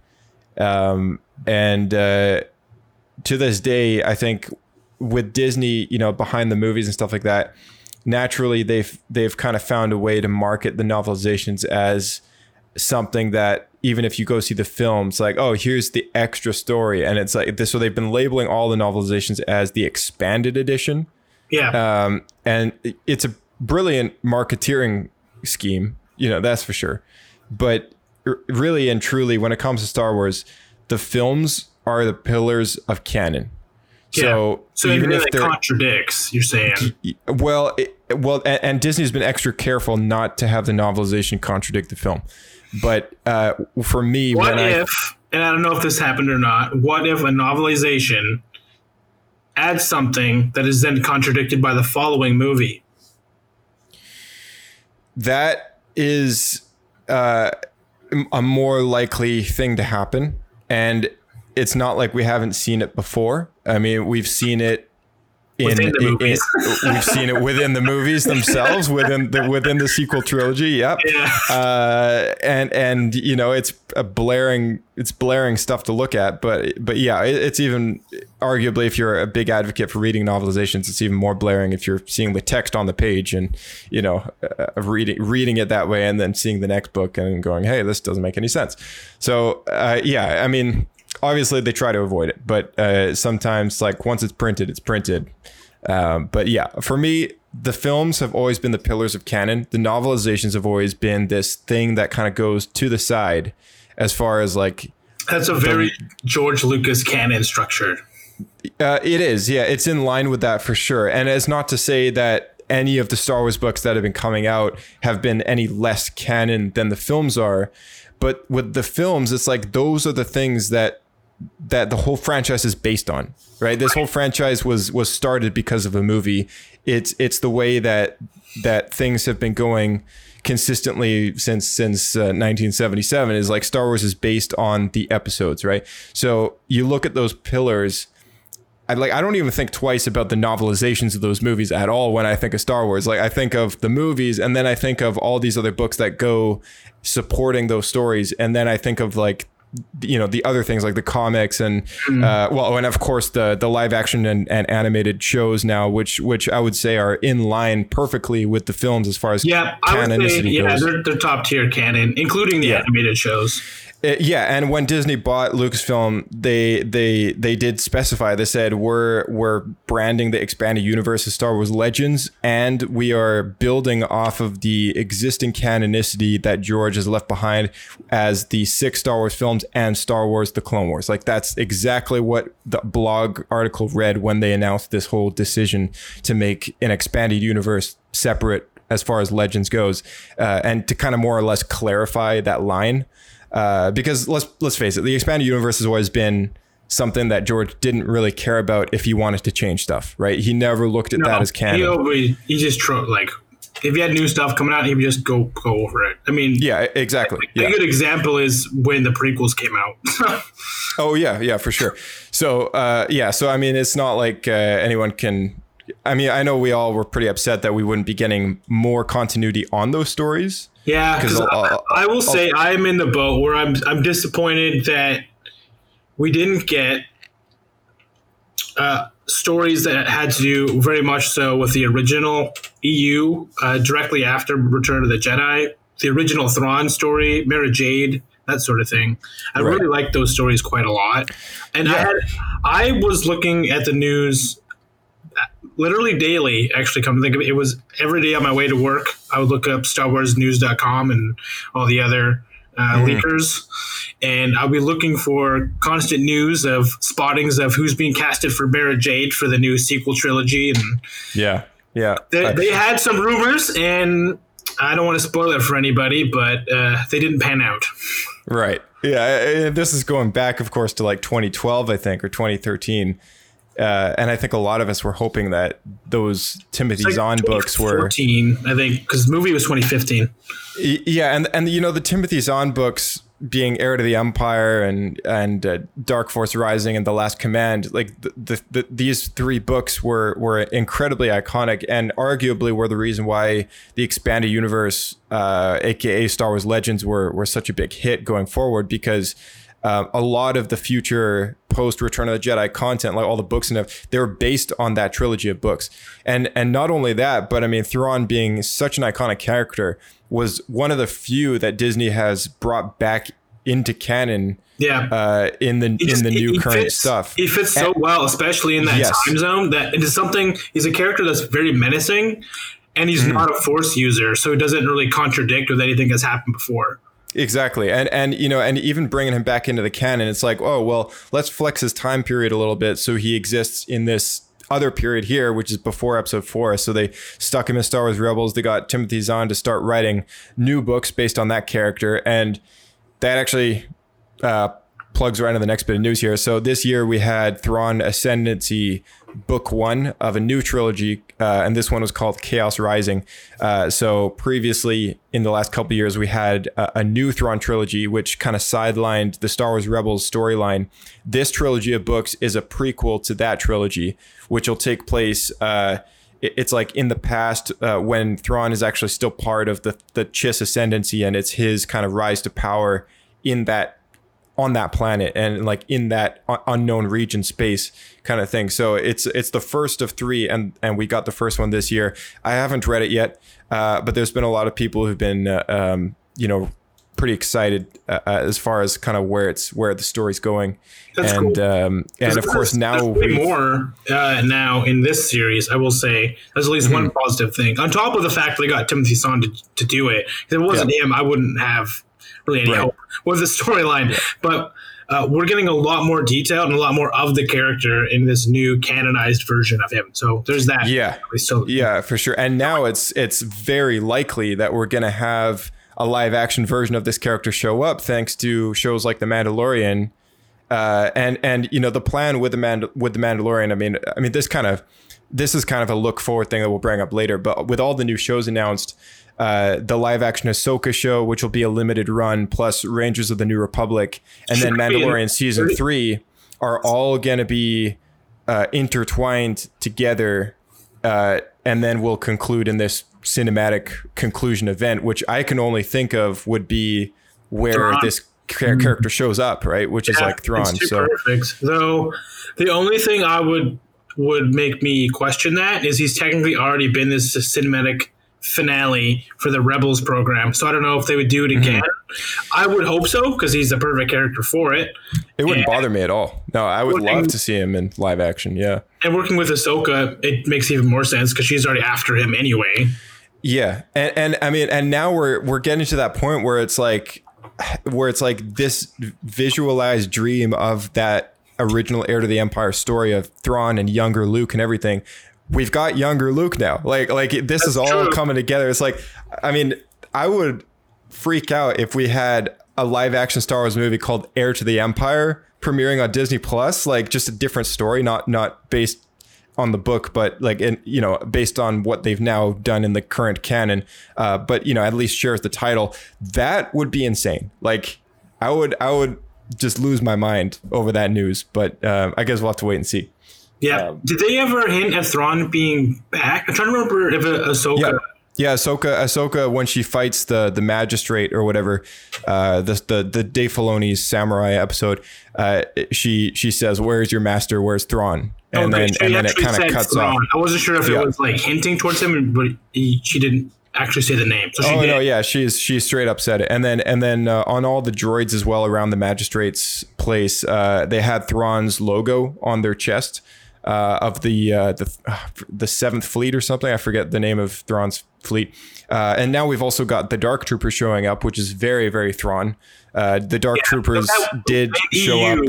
Um, and uh, to this day, I think with Disney, you know, behind the movies and stuff like that, naturally they've they've kind of found a way to market the novelizations as something that even if you go see the films, like, oh, here's the extra story, and it's like this. So they've been labeling all the novelizations as the expanded edition Yeah. um, and it's a brilliant marketeering scheme, you know, that's for sure. But really and truly, when it comes to Star Wars, the films are the pillars of canon. So, yeah. so even really if they're contradicts, you're saying. well, it, well, and, and Disney's been extra careful not to have the novelization contradict the film. But uh, for me, What when I if, and I don't know if this happened or not, what if a novelization adds something that is then contradicted by the following movie? that is uh, a more likely thing to happen, and it's not like we haven't seen it before. I mean, we've seen it in, the in- movies. in- *laughs* we've seen it within the movies themselves, within the within the sequel trilogy. Yep. Yeah. Uh, and and you know it's a blaring it's blaring stuff to look at, but but yeah, it, it's even arguably if you're a big advocate for reading novelizations, it's even more blaring if you're seeing the text on the page and you know uh, reading reading it that way and then seeing the next book and going, hey, this doesn't make any sense. So uh, yeah, I mean obviously they try to avoid it, but uh, sometimes like once it's printed, it's printed. Um, but yeah, for me, the films have always been the pillars of canon. The novelizations have always been this thing that kind of goes to the side as far as like That's a very George Lucas canon structure. uh, it is, yeah, it's in line with that for sure. And it's not to say that any of the Star Wars books that have been coming out have been any less canon than the films are. But with the films, it's like those are the things that that the whole franchise is based on, right? This whole franchise was was started because of a movie. It's it's the way that that things have been going consistently since since uh, 1977 is like Star Wars is based on the episodes, right? So you look at those pillars I like I don't even think twice about the novelizations of those movies at all when I think of Star Wars. Like I think of the movies and then I think of all these other books that go supporting those stories and then I think of like you know the other things like the comics and uh, well and of course the the live action and, and animated shows now which which I would say are in line perfectly with the films as far as Yeah, I would say yeah, they're, they're top tier canon, including the Yeah. animated shows. Uh, yeah, and when Disney bought Lucasfilm, they they they did specify. They said we're we're branding the expanded universe as Star Wars Legends, and we are building off of the existing canonicity that George has left behind as the six Star Wars films and Star Wars: The Clone Wars. Like that's exactly what the blog article read when they announced this whole decision to make an expanded universe separate as far as Legends goes, uh, and to kind of more or less clarify that line. Uh, because let's let's face it, the expanded universe has always been something that George didn't really care about if he wanted to change stuff, right? He never looked at that as He, canon. always, he just tro- like if he had new stuff coming out, he would just go go over it. I mean, yeah, exactly. Yeah. a good example is when the prequels came out. *laughs* Oh yeah, yeah, for sure. So uh, yeah, so I mean, it's not like uh, anyone can. I mean, I know we all were pretty upset that we wouldn't be getting more continuity on those stories. Yeah, 'Cause because I, I will say I'm in the boat where I'm I'm disappointed that we didn't get uh, stories that had to do very much so with the original EU uh, directly after Return of the Jedi, the original Thrawn story, Mara Jade, that sort of thing. I Right. really like those stories quite a lot, and I had, I was looking at the news literally daily actually come to think of it it was every day on my way to work i would look up star wars news.com and all the other uh, leakers and i'll be looking for constant news of spottings of who's being casted for Mara Jade for the new sequel trilogy and Yeah, yeah. they, they had some rumors and i don't want to spoil it for anybody but uh, they didn't pan out Right. Yeah. This is going back, of course, to like 2012, I think, or 2013. Uh, and I think a lot of us were hoping that those Timothy Like Zahn books were 14, i think because the movie was 2015 Yeah, and and you know the Timothy Zahn books being heir to the Empire and and uh, Dark Force Rising and The Last Command, like the, the, the, these three books were were incredibly iconic and arguably were the reason why the expanded universe, uh, aka Star Wars Legends, were were such a big hit going forward because. Um, a lot of the future post Return of the Jedi content, like all the books and stuff, they were based on that trilogy of books. And and not only that, but I mean, Thrawn being such an iconic character was one of the few that Disney has brought back into canon yeah uh, in the just- in the he- new he current fits- stuff. He fits so well, especially in that Yes. time zone. That it is something. He's a character that's very menacing, and he's Mm-hmm. not a force user, so it doesn't really contradict with anything that's happened before. Exactly. And and you know, and even bringing him back into the canon, it's like, oh, well, let's flex his time period a little bit so he exists in this other period here, which is before episode four. So they stuck him in Star Wars Rebels. They got Timothy Zahn to start writing new books based on that character. And that actually uh, plugs right into the next bit of news here. So this year we had Thrawn Ascendancy book one of a new trilogy, uh, and this one was called Chaos Rising. Uh, so previously, in the last couple years, we had a, a new Thrawn trilogy, which kind of sidelined the Star Wars Rebels storyline. This trilogy of books is a prequel to that trilogy, which will take place. Uh, it- it's like in the past uh, when Thrawn is actually still part of the the Chiss ascendancy, and it's his kind of rise to power in that on that planet and like in that unknown region space kind of thing. So it's it's the first of three, and and we got the first one this year. I haven't read it yet, uh, but there's been a lot of people who've been uh, um, you know pretty excited uh, uh, as far as kind of where it's where the story's going, That's and cool. um, and of course now more uh, now in this series. I will say there's at least one Mm-hmm. positive thing. On top of the fact that they got Timothy Zahn to, to do it, if it wasn't him, I wouldn't have really any Right. hope with the storyline. But uh, we're getting a lot more detail and a lot more of the character in this new canonized version of him. So there's that. Yeah. So Yeah, for sure. And now it's it's very likely that we're gonna have a live action version of this character show up, thanks to shows like The Mandalorian. Uh, and and you know the plan with the Mand- with the Mandalorian. I mean, I mean this kind of this is kind of a look forward thing that we'll bring up later. But with all the new shows announced, uh, the live action Ahsoka show, which will be a limited run, plus Rangers of the New Republic, and then Should be in- Mandalorian season three are all going to be uh, intertwined together, uh, and then we'll conclude in this cinematic conclusion event, which I can only think of would be where Thrawn. this char- character shows up, right? Which is like Thrawn. So perfect. Though the only thing I would would make me question that is he's technically already been this cinematic finale for the Rebels program. So I don't know if they would do it Mm-hmm. again. I would hope so because he's the perfect character for it. it wouldn't Yeah. bother me at all. No, I would Working- love to see him in live action. Yeah. And working with Ahsoka, it makes even more sense because she's already after him anyway. Yeah, and and I mean, and now we're we're getting to that point where it's like, where it's like this visualized dream of that original heir to the empire story of Thrawn and younger Luke and everything. We've got younger Luke now. Like like this is all true. coming together. It's like, I mean, I would freak out if we had a live action Star Wars movie called Heir to the Empire premiering on Disney Plus, like just a different story, not not based on the book, but like in you know based on what they've now done in the current canon. Uh, but you know at least shares the title. That would be insane. Like I would I would just lose my mind over that news. But uh, I guess we'll have to wait and see. Yeah. Um, Did they ever hint at Thrawn being back? I'm trying to remember if uh, Ahsoka. Yeah. Yeah, Ahsoka, Ahsoka, when she fights the the magistrate or whatever, uh, the the the Dave Filoni's samurai episode, uh, she she says, "Where's your master? Where's Thrawn?" And Okay, then and then it kind of cuts Thrawn. off. I wasn't sure if Yeah. it was like hinting towards him, but he, she didn't actually say the name. So she Oh did. no, yeah, she's she straight up said it, and then and then uh, on all the droids as well around the magistrate's place, uh, they had Thrawn's logo on their chest uh, of the uh, the uh, the Seventh Fleet or something. I forget the name of Thrawn's fleet. Uh, and now we've also got the Dark Troopers showing up, which is very very Thrawn. Uh, the Dark Troopers That- did show up.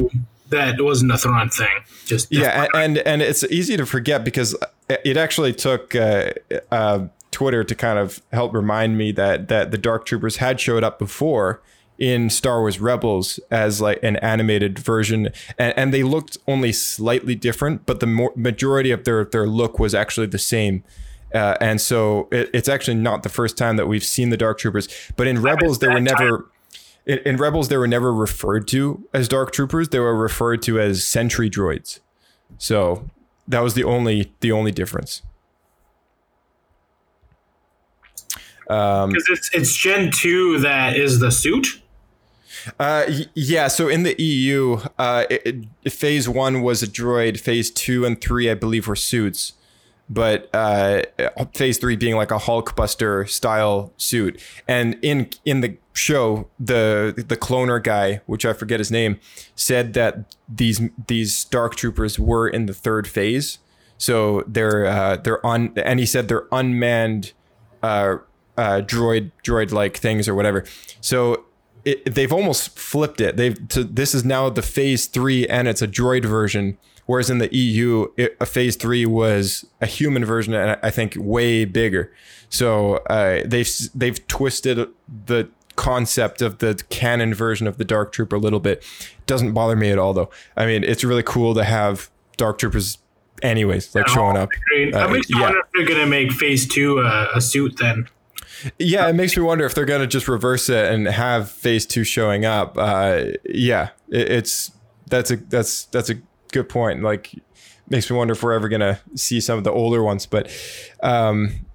That wasn't a Thrawn thing. Just Yeah, a- and and it's easy to forget because it actually took uh, uh, Twitter to kind of help remind me that that the Dark Troopers had showed up before in Star Wars Rebels as like an animated version, and, and they looked only slightly different, but the more, majority of their their look was actually the same. Uh, and so it, it's actually not the first time that we've seen the Dark Troopers, but in Rebels they were never in, in Rebels they were never referred to as Dark Troopers. They were referred to as Sentry droids. So that was the only the only difference. because it's it's Gen two that is the suit. Uh, yeah. So in the EU, uh, it, phase one was a droid. Phase two and three, I believe, were suits. But uh, phase three being like a Hulkbuster style suit, and in in the show, the the cloner guy, which I forget his name, said that these these Dark Troopers were in the third phase. So they're uh, they're on, and he said they're unmanned uh, uh, droid droid like things or whatever. So it, they've almost flipped it. They've to, this is now the phase three, and it's a droid version. Whereas in the EU, it, a phase three was a human version, and I think way bigger. So uh, they've they've twisted the concept of the canon version of the Dark Trooper a little bit. Doesn't bother me at all, though. I mean, it's really cool to have Dark Troopers, anyways, like showing up. Uh, makes me yeah. they're gonna make Phase Two uh, a suit then. Yeah, it makes me wonder if they're gonna just reverse it and have Phase Two showing up. Uh, yeah, it, it's that's a that's that's a good point. Like, makes me wonder if we're ever gonna see some of the older ones. But um,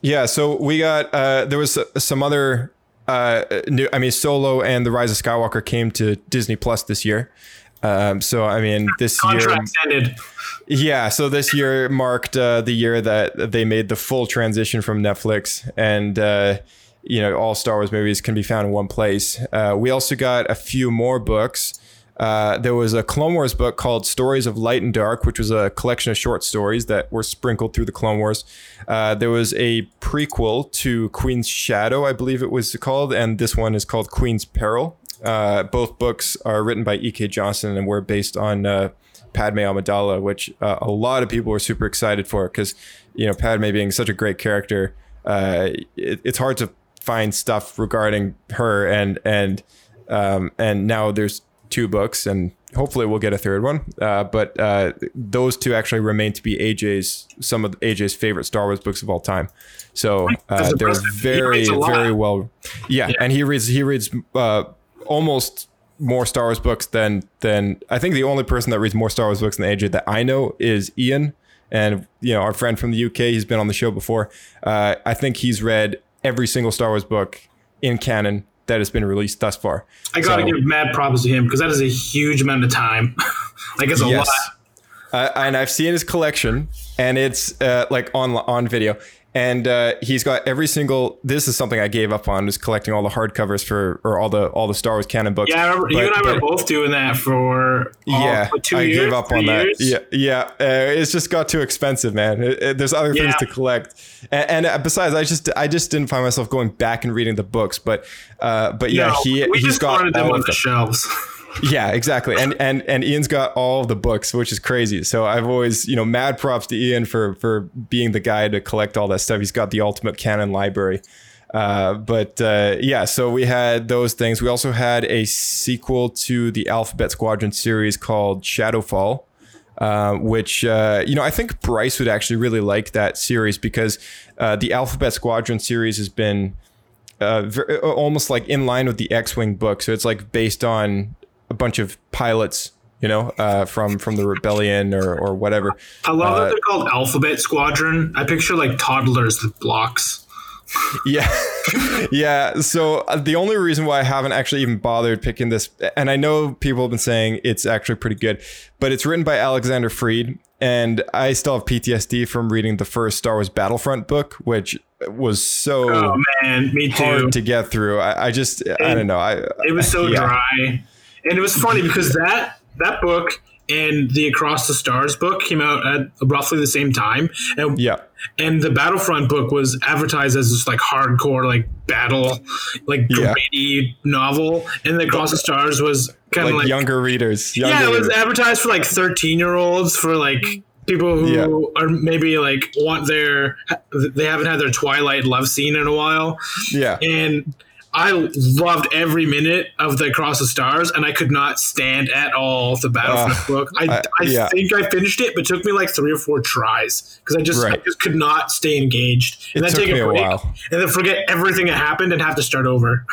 yeah, so we got uh, there was some other uh, new. I mean, Solo and the Rise of Skywalker came to Disney Plus this year. Um, so I mean, this year ended. yeah, so this year marked uh, the year that they made the full transition from Netflix, and uh, you know all Star Wars movies can be found in one place. Uh, we also got a few more books. Uh, there was a Clone Wars book called Stories of Light and Dark, which was a collection of short stories that were sprinkled through the Clone Wars. Uh, there was a prequel to Queen's Shadow, I believe it was called, and this one is called Queen's Peril. Uh, both books are written by E.K. Johnston and were based on uh, Padme Amidala, which uh, a lot of people were super excited for because you know Padme being such a great character, uh, it, it's hard to find stuff regarding her and and um, and now there's two books and hopefully we'll get a third one. Uh, but uh, those two actually remain to be AJ's some of AJ's favorite Star Wars books of all time. So uh, they're impressive. Very reads a lot. very well. Yeah, and he reads he reads uh, almost more Star Wars books than than I think the only person that reads more Star Wars books than AJ that I know is Ian, and you know our friend from the UK. He's been on the show before. Uh, I think he's read every single Star Wars book in canon that has been released thus far. I gotta So- give mad props to him because that is a huge amount of time. *laughs* like it's a Yes. lot. Uh, and I've seen his collection, and it's uh, like on on video. And uh, he's got every single. This is something I gave up on, is collecting all the hardcovers for or all the all the Star Wars canon books. Yeah, I remember, you and I were both doing that for uh, yeah, two I years, gave up on that. Yeah, yeah, uh, it's just got too expensive, man. It- it- there's other things to collect, and, and uh, besides, I just I just didn't find myself going back and reading the books. But uh, but yeah, No, he we he's just got them all on the them. shelves. *laughs* Yeah, exactly. And and and Ian's got all the books, which is crazy. So I've always, you know, mad props to Ian for for being the guy to collect all that stuff. He's got the ultimate canon library. Uh, but uh, yeah, so we had those things. We also had a sequel to the Alphabet Squadron series called Shadowfall. Uh, which uh, you know I think Bryce would actually really like that series because uh, the Alphabet Squadron series has been uh, ver- uh, almost like in line with the X-wing book. So it's like based on a bunch of pilots, you know, uh, from from the rebellion or or whatever. I love Uh, that they're called Alphabet Squadron. I picture like toddlers with blocks. *laughs* Yeah, yeah. So uh, the only reason why I haven't actually even bothered picking this, and I know people have been saying it's actually pretty good, but it's written by Alexander Freed, and I still have PTSD from reading the first Star Wars Battlefront book, which was so Oh man, me too. hard to get through. I, I just, I don't know. I it was so yeah. dry, and it was funny *laughs* because that that book and the Across the Stars book came out at roughly the same time, and Yeah. and the Battlefront book was advertised as this like hardcore like battle like Yeah. gritty novel, and the Across the Stars was kind of like, like, younger readers. Younger yeah, it was advertised for like thirteen year olds for like people who Yeah. are maybe like want their they haven't had their Twilight love scene in a while, yeah. and I loved every minute of the Across the Stars, and I could not stand at all the Battlefront Uh, book. I, I- I yeah. think I finished it, but it took me like three or four tries because I just I just could not stay engaged, and It then took take me a a while. and then forget everything that happened and have to start over.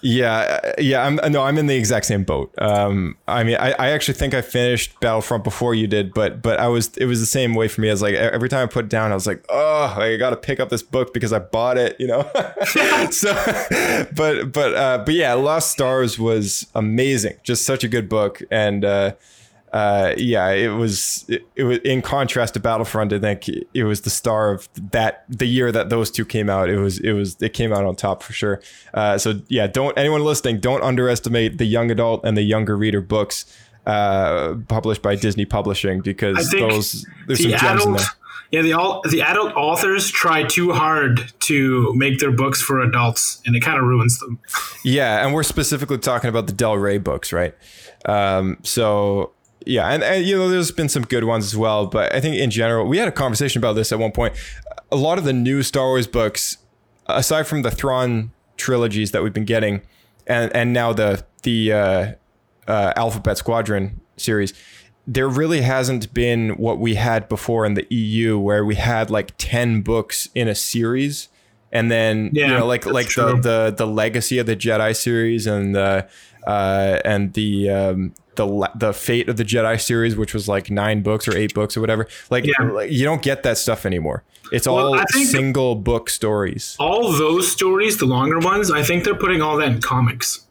Yeah, uh, yeah. I'm no, I'm in the exact same boat. Um, I mean, I, I actually think I finished Battlefront before you did, but but I was it was the same way for me. I was like every time I put down, I was like, oh, I got to pick up this book because I bought it, you know. *laughs* so, *laughs* but but uh, but yeah, Lost Stars was amazing. Just such a good book, and uh, uh, yeah, it was it, it was in contrast to Battlefront. I think it was the star of that the year that those two came out. It was it was it came out on top for sure. Uh, so yeah, don't anyone listening, don't underestimate the young adult and the younger reader books uh, published by Disney Publishing because those there's the some gems in adult, there. yeah, the all the adult authors try too hard to make their books for adults, and it kind of ruins them. Yeah, and we're specifically talking about the Del Rey books, right? Um, so yeah, and, and you know, there's been some good ones as well, but I think in general, we had a conversation about this at one point. A lot of the new Star Wars books, aside from the Thrawn trilogies that we've been getting, and and now the the uh, uh, Alphabet Squadron series, there really hasn't been what we had before in the EU, where we had like ten books in a series, and then you Yeah, know, like like the, the the Legacy of the Jedi series and the uh, and the um, the the Fate of the Jedi series, which was like nine books or eight books or whatever. Like, Yeah. you don't get that stuff anymore. It's Well, all single book stories. All those stories, the longer ones, I think they're putting all that in comics.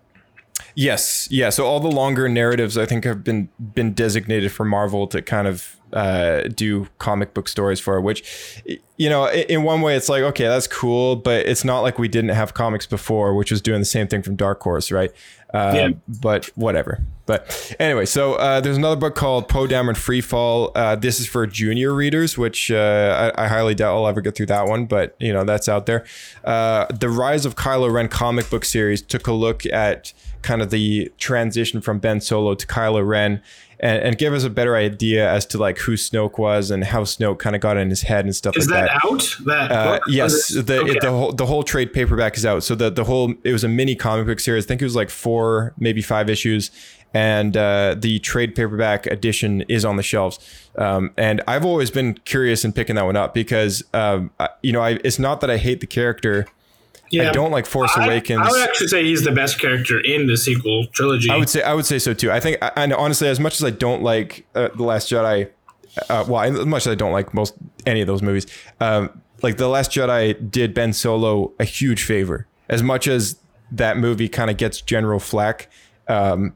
Yes, yeah. So all the longer narratives, I think, have been been designated for Marvel to kind of uh, do comic book stories for. Which, you know, in one way, it's like okay, that's cool, but it's not like we didn't have comics before, which was doing the same thing from Dark Horse, right? Uh, Yeah. But whatever. But anyway, so uh, there's another book called Poe Dameron Freefall. Uh, this is for junior readers, which uh, I, I highly doubt I'll ever get through that one, but you know that's out there. Uh, the Rise of Kylo Ren comic book series took a look at kind of the transition from Ben Solo to Kylo Ren. And, and give us a better idea as to like who Snoke was and how Snoke kind of got in his head and stuff Is like that. Is that, out? That uh, yes, the okay. it, the whole the whole trade paperback is out. So the the whole it was a mini comic book series. I think it was like four, maybe five issues, and uh, the trade paperback edition is on the shelves. Um, and I've always been curious in picking that one up because um, I, you know I, it's not that I hate the character. Yeah, I don't like Force I- Awakens. I would actually say he's the best character in the sequel trilogy. I would say I would say so too. I think, and honestly, as much as I don't like uh, the Last Jedi, uh, well, as much as I don't like most any of those movies, um, like the Last Jedi did Ben Solo a huge favor. As much as that movie kind of gets general flack. Um,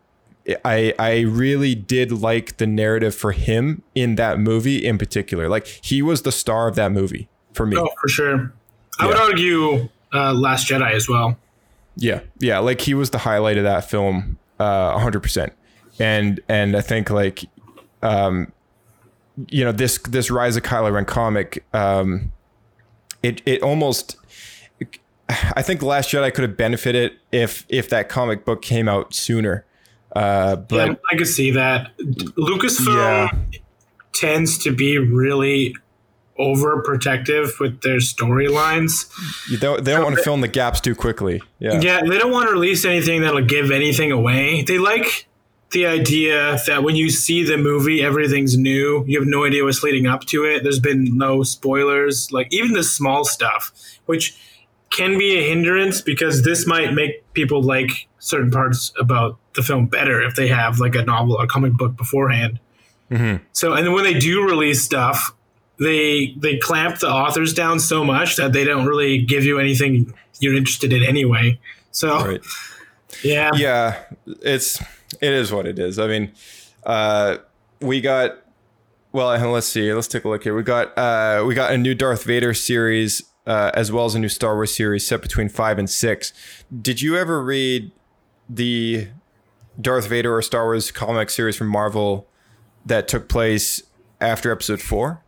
I I really did like the narrative for him in that movie in particular. Like he was the star of that movie for me. Oh, for sure. I would argue uh, Last Jedi as well. Yeah, yeah, like he was the highlight of that film, uh, hundred percent. And and I think like, um, you know, this this Rise of Kylo Ren comic, um, it it almost, I think Last Jedi could have benefited if if that comic book came out sooner. Uh, but yeah, I could see that. Lucasfilm Yeah. tends to be really overprotective with their storylines. you don't, they don't want to fill in the gaps too quickly. Yeah, Yeah, they don't want to release anything that'll give anything away. They like the idea that when you see the movie, everything's new. You have no idea what's leading up to it. There's been no spoilers, like even the small stuff, which can be a hindrance because this might make people like certain parts about the film better if they have like a novel or comic book beforehand. Mm-hmm. So, and then when they do release stuff, they they clamp the authors down so much that they don't really give you anything you're interested in anyway. So, right. yeah, yeah it's it is what it is. I mean uh we got well let's see let's take a look here. We got uh we got a new darth vader series uh as well as a new star wars series set between five and six. Did you ever read the darth vader or star wars comic series from marvel that took place after episode four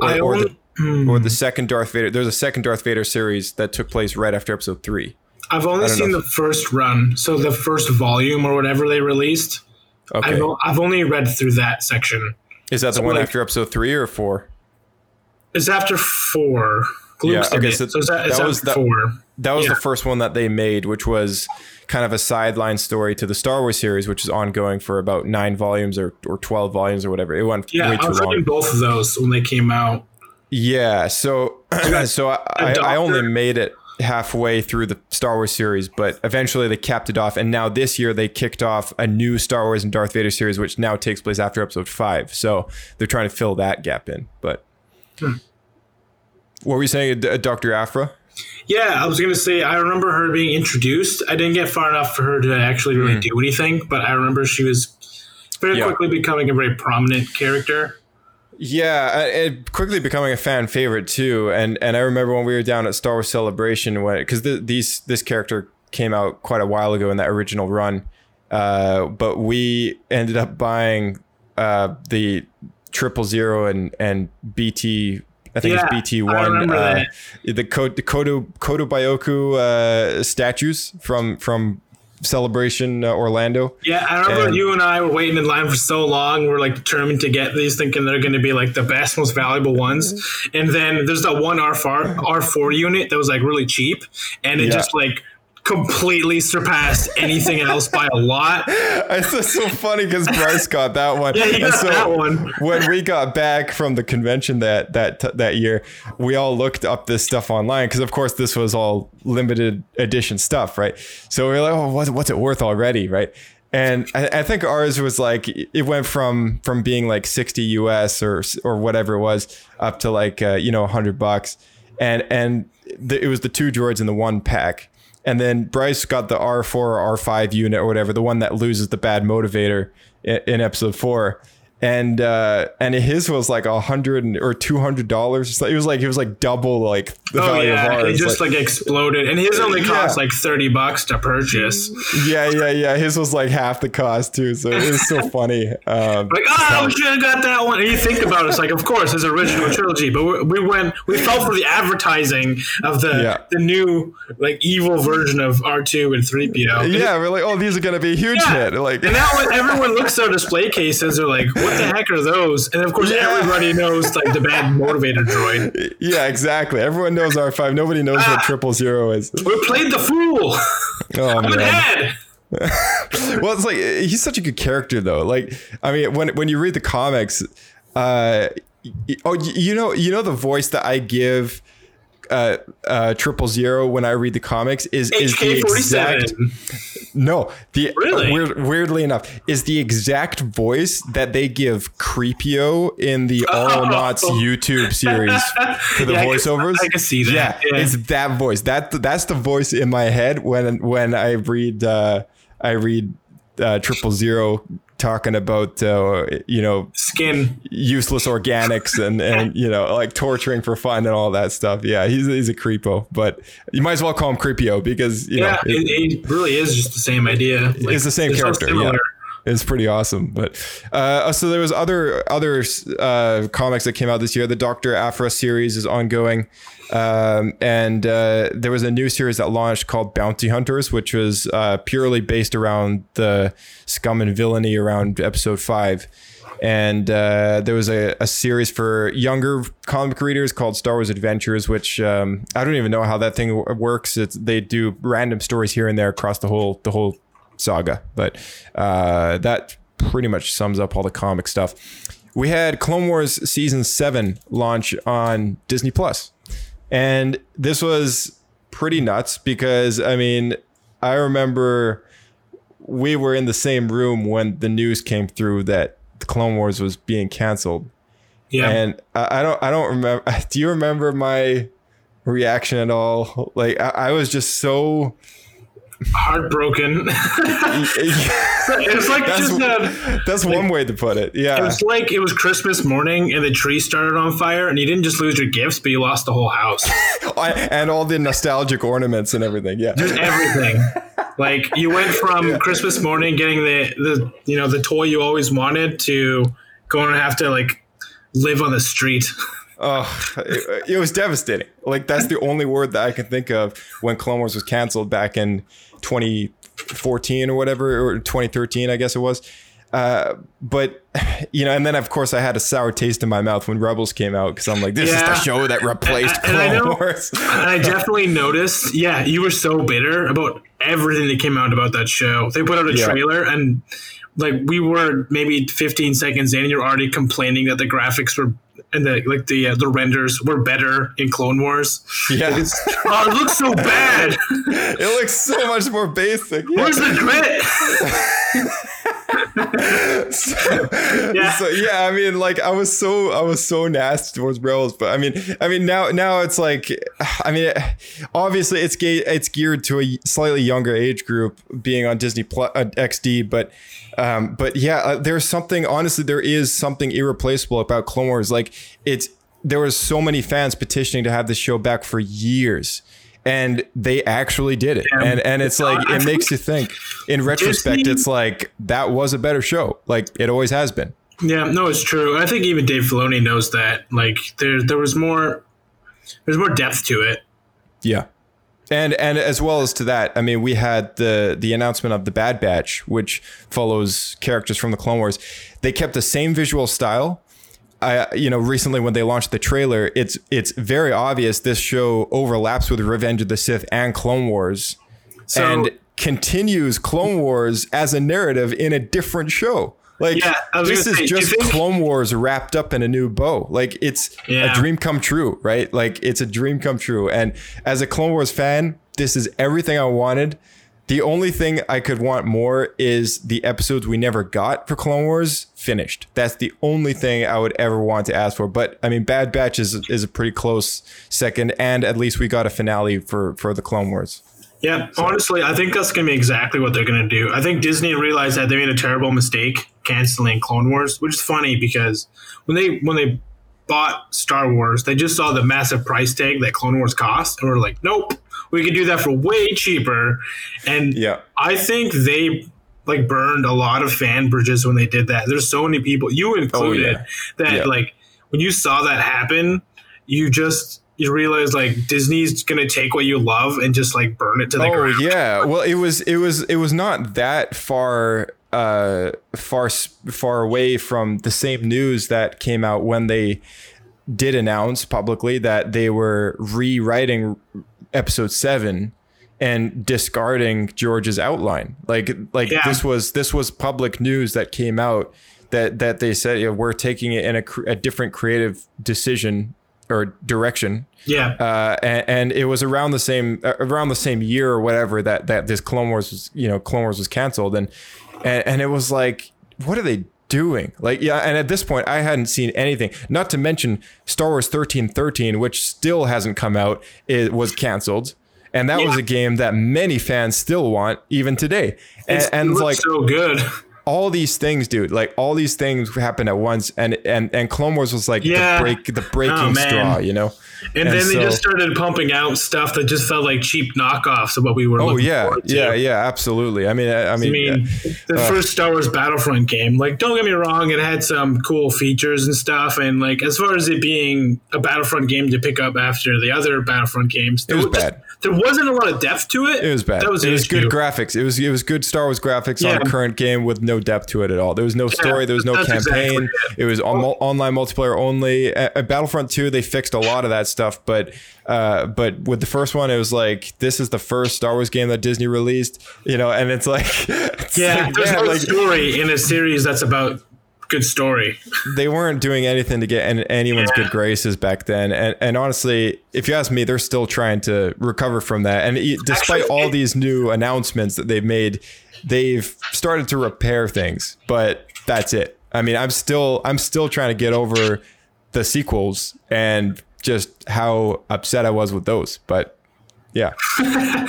or, I or the, or the second darth vader there's a second darth vader series that took place right after episode three I've only seen the first run, so the first volume or whatever they released. okay I've, I've only read through that section. is that the one like- after episode three or four It's after four. Gloom's Yeah, okay, so so, it's, a- it's that after was the- four. That was Yeah. the first one that they made, which was kind of a sideline story to the Star Wars series, which is ongoing for about nine volumes or, or 12 volumes or whatever. It went Yeah, way I was reading both of those when they came out. Yeah. So, *clears throat* so I, I, I only made it halfway through the Star Wars series, but eventually they capped it off. And now this year they kicked off a new Star Wars and Darth Vader series, which now takes place after episode five. So they're trying to fill that gap in. But Hmm. what were you saying, uh, Dr. Aphra? Yeah, I was gonna say I remember her being introduced. I didn't get far enough for her to actually really do anything, but I remember she was very. Yeah. quickly becoming a very prominent character. Yeah, uh, it quickly becoming a fan favorite too. And and I remember when we were down at Star Wars Celebration when because the, these this character came out quite a while ago in that original run, uh, but we ended up buying uh, the triple zero and and BT. I think Yeah, it's BT one. Uh, the Ko- the Kodo Kotobukiya uh, statues from from Celebration uh, Orlando. Yeah, I remember And- you and I were waiting in line for so long. We are like determined to get these, thinking they're going to be like the best, most valuable ones. And then there's that one R4 R4 unit that was like really cheap, and it Yeah. just like completely surpassed anything else by a lot. *laughs* It's just so funny because Bryce got that one. Yeah, he got that one. when we got back from the convention that that that year, we all looked up this stuff online because, of course, this was all limited edition stuff, right? So we were like, "Oh, what's, what's it worth already?" Right? And I, I think ours was like it went from from being like sixty US or or whatever it was up to like uh, you know hundred bucks, and and the, it was the two droids in the one pack. And then Bryce got the R4 or R5 unit or whatever, the one that loses the bad motivator in, in episode four. And uh, and his was like a hundred or two hundred dollars. It was like it was like double like the Oh value yeah, of it just like, exploded, and his only cost Yeah. like thirty bucks to purchase. yeah, yeah, yeah. His was like half the cost too. So it was so *laughs* funny. Um, Like, oh, we should have got that one. And you think about it, it's like, of course, his original *laughs* trilogy, but we, we went, we fell for the advertising of the Yeah. the new like evil version of R two and three PO. yeah, we're like, oh, these are gonna be a huge hit. Like, And now *laughs* everyone looks at our display cases, they're like, "What the heck are those?" And of course, Yeah. everybody knows like the bad motivator droid. yeah, exactly. Everyone knows R five. Nobody knows what triple zero is. We played the fool. Oh I'm man. *laughs* well, it's like he's such a good character, though. Like, I mean, when when you read the comics, uh, oh, you know, you know the voice that I give uh, uh, Triple Zero when I read the comics is is the exact no the Really? weird, weirdly enough is the exact voice that they give Creepio in the *laughs* Auralnauts YouTube series for the *laughs* Yeah, I can- voiceovers. I can see that. Yeah, Yeah. it's that voice. That that's the voice in my head when when I read uh, I read uh, Triple Zero talking about uh, you know Skin. useless organics and and *laughs* you know like torturing for fun and all that stuff. Yeah, he's he's a creepo, but you might as well call him creepio because you Yeah, know it- it, it really is just the same idea. Like, it's the same so character. yeah. It's pretty awesome, but uh, so there was other other uh, comics that came out this year. The Doctor Aphra series is ongoing, um, and uh, there was a new series that launched called Bounty Hunters, which was uh, purely based around the scum and villainy around Episode Five. And uh, there was a, a series for younger comic readers called Star Wars Adventures, which um, I don't even know how that thing works. It's, they do random stories here and there across the whole the whole saga. But uh, that pretty much sums up all the comic stuff. We had Clone Wars season seven launch on Disney Plus, and this was pretty nuts because I mean I remember we were in the same room when the news came through that the Clone Wars was being canceled, Yeah. and I, I don't I don't remember. *laughs* Do you remember my reaction at all? Like I, I was just so. Heartbroken. *laughs* it was like That's, just a, that's one way to put it. Yeah, it Yeah. was like it was Christmas morning and the tree started on fire and you didn't just lose your gifts, but you lost the whole house. *laughs* And all the nostalgic ornaments and everything. Yeah. just Everything. like you went from Christmas morning getting the, the you know the toy you always wanted to going to have to like live on the street. *laughs* Oh, it, it was devastating. Like that's the only word that I can think of when Clone Wars was canceled back in 2014 or whatever, or 2013, I guess it was. Uh, but you know, and then of course I had a sour taste in my mouth when Rebels came out because I'm like, this is the show that replaced And I Clone know- Wars. And I definitely noticed, yeah, you were so bitter about everything that came out about that show. They put out a Yeah. trailer and like we were maybe 15 seconds in, you're already complaining that the graphics were and the like the uh, the renders were better in Clone Wars. Yeah, It's, oh, it looks so bad. *laughs* it looks so much more basic. Yeah. Where's the grit? *laughs* yeah. so yeah, I mean, like I was so I was so nasty towards Rebels, but I mean, I mean now now it's like, I mean, obviously it's ga- it's geared to a slightly younger age group, being on Disney Plus uh, XD, but. Um, but yeah, uh, there's something. Honestly, there is something irreplaceable about Clone Wars. Like it's there was so many fans petitioning to have this show back for years, and they actually did it. And and it's like it makes you *laughs* think. In retrospect, it's like that was a better show. Like it always has been. Yeah, no, it's true. I think even Dave Filoni knows that. Like there there was more there's more depth to it. Yeah. And and as well as to that, I mean, we had the the announcement of the Bad Batch, which follows characters from the Clone Wars. They kept the same visual style. I you know recently when they launched the trailer, it's it's very obvious this show overlaps with Revenge of the Sith and Clone Wars, So and continues Clone Wars as a narrative in a different show. Like Yeah, this is say, just think- Clone Wars wrapped up in a new bow. Like it's Yeah. a dream come true, right? Like it's a dream come true. And as a Clone Wars fan, this is everything I wanted. The only thing I could want more is the episodes we never got for Clone Wars finished. That's the only thing I would ever want to ask for. But I mean, Bad Batch is is a pretty close second, and at least we got a finale for for the Clone Wars. Yeah, honestly, I think that's going to be exactly what they're going to do. I think Disney realized that they made a terrible mistake canceling Clone Wars, which is funny because when they when they bought Star Wars, they just saw the massive price tag that Clone Wars cost, and were like, "Nope, we could do that for way cheaper." And Yeah. I think they like burned a lot of fan bridges when they did that. There's so many people, you included, yeah. that Yeah. like when you saw that happen, you just you realize like Disney's gonna take what you love and just like burn it to the Oh ground. yeah. Well, it was it was it was not that far uh far far away from the same news that came out when they did announce publicly that they were rewriting episode 7 and discarding George's outline. Like like Yeah. this was this was public news that came out that that they said yeah, we're taking it in a, a different creative decision or direction. Yeah. Uh, and, and it was around the same uh, around the same year or whatever that that this Clone Wars was you know Clone Wars was canceled and and, and it was like what are they doing. Like yeah and at this point I hadn't seen anything. Not to mention Star Wars thirteen thirteen which still hasn't come out it was canceled. And that was a game that many fans still want even today. And, It's, and it looks like so good. *laughs* all these things, dude. Like all these things happened at once, and and and Clone Wars was like Yeah. the break, the oh, breaking Oh, straw, you know. And, And then they just started pumping out stuff that just felt like cheap knockoffs of what we were. Oh looking yeah, yeah, yeah, absolutely. I mean, I, I mean, I mean, the uh, first Star Wars Battlefront game, like, don't get me wrong, it had some cool features and stuff. And, like, as far as it being a Battlefront game to pick up after the other Battlefront games, it was just- bad. There wasn't a lot of depth to it. it was bad. That was it was good graphics. It was it was good Star Wars graphics on Yeah. a current game with no depth to it at all. There was no story. There was no campaign. exactly it was on, online multiplayer only. At, at Battlefront Two, they fixed a lot of that stuff, but uh, but with the first one, it was like this is the first Star Wars game that Disney released, you know, and it's like *laughs* it's Yeah, like, there's man, no like, story in a series that's about good story. *laughs* they weren't doing anything to get anyone's Yeah. good graces back then. And, and honestly, if you ask me, they're still trying to recover from that. And despite Actually, all it- these new announcements that they've made, they've started to repair things. But that's it. I mean, I'm still I'm still trying to get over the sequels and just how upset I was with those. But yeah, *laughs*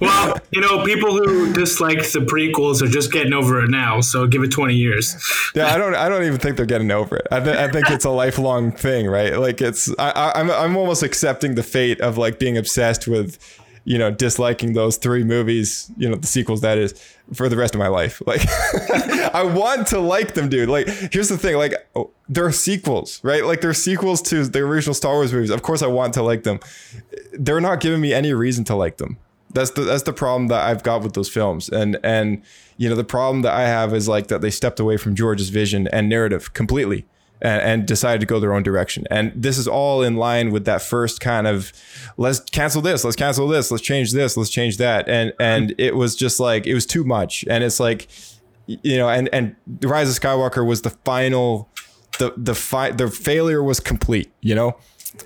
Well, you know, people who dislike the prequels are just getting over it now. So give it 20 years. *laughs* Yeah, I don't. I don't even think they're getting over it. I, th- I think it's a lifelong thing, right? Like it's. I, I'm. I'm almost accepting the fate of like being obsessed with, you know, disliking those three movies. You know, the sequels. That is for the rest of my life. *laughs* Like, *laughs* I want to like them, dude. Like, here's the thing. Like, oh, they're sequels, right? Like, they're sequels to the original Star Wars movies. Of course, I want to like them. They're not giving me any reason to like them. That's the that's the problem that I've got with those films. And and you know the problem that I have is like that they stepped away from George's vision and narrative completely and, and decided to go their own direction. And this is all in line with that first kind of let's cancel this, let's cancel this, let's change this, let's change that. And and it was just like it was too much. And it's like you know, and and Rise of Skywalker was the final the the fi- the failure was complete, you know?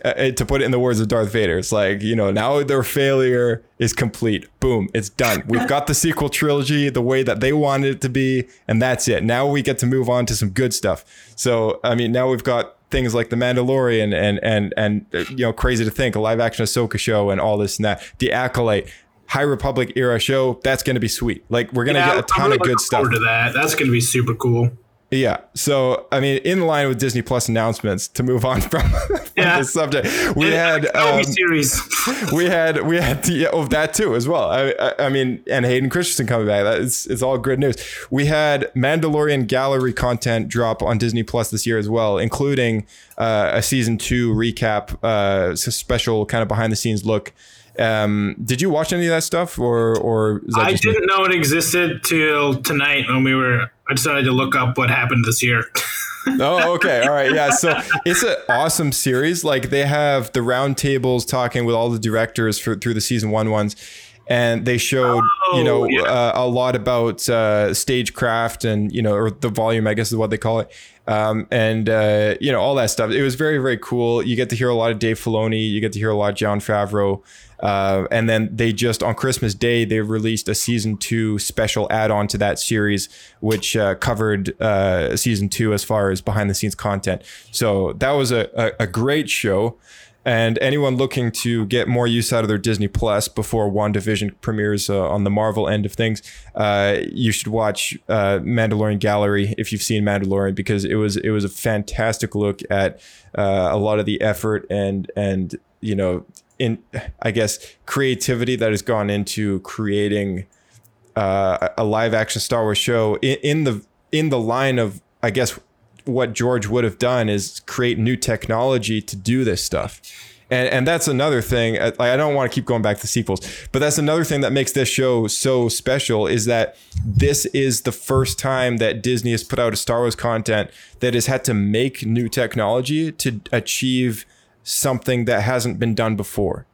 Uh, to put it in the words of Darth Vader, it's like, you know, now their failure is complete. Boom, it's done. We've got the sequel trilogy the way that they wanted it to be, and that's it. Now we get to move on to some good stuff. So, I mean, now we've got things like The Mandalorian and and and uh, you know, crazy to think, a live action Ahsoka show and all this and that. The Acolyte, High Republic era show, that's going to be sweet. Like we're going to Yeah, get a ton of good stuff. To that. That's going to be super cool. Yeah. So, I mean, in line with Disney Plus announcements, to move on *laughs* from, from Yeah. this subject, we had Kenobi um, series. *laughs* we had we had the, oh that too as well. I, I I mean, and Hayden Christensen coming back. That is it's all good news. We had Mandalorian gallery content drop on Disney Plus this year as well, including uh, a season two recap, uh, special kind of behind the scenes look. Um, did you watch any of that stuff, or or I didn't know it existed till tonight when we were. I decided to look up what happened this year. *laughs* oh, okay. All right. Yeah. So it's an awesome series. Like they have the roundtables talking with all the directors for through the season one ones. And they showed, you know, Oh, yeah. uh, a lot about uh, stagecraft and, you know, or the volume, I guess is what they call it. Um, and, uh, you know, all that stuff. It was very, very cool. You get to hear a lot of Dave Filoni. You get to hear a lot of Jon Favreau. Uh, and then they just on Christmas Day they released a season two special add-on to that series, which uh, covered uh, season two as far as behind the scenes content. So that was a, a, a great show. And anyone looking to get more use out of their Disney Plus before WandaVision premieres uh, on the Marvel end of things, uh, you should watch uh, Mandalorian Gallery if you've seen Mandalorian because it was it was a fantastic look at uh, a lot of the effort and and you know in I guess creativity that has gone into creating uh, a live action Star Wars show in, in the in the line of I guess what George would have done is create new technology to do this stuff. And, and that's another thing. uh, I I don't want to keep going back to sequels, but that's another thing that makes this show so special is that this is the first time that Disney has put out a Star Wars content that has had to make new technology to achieve something that hasn't been done before.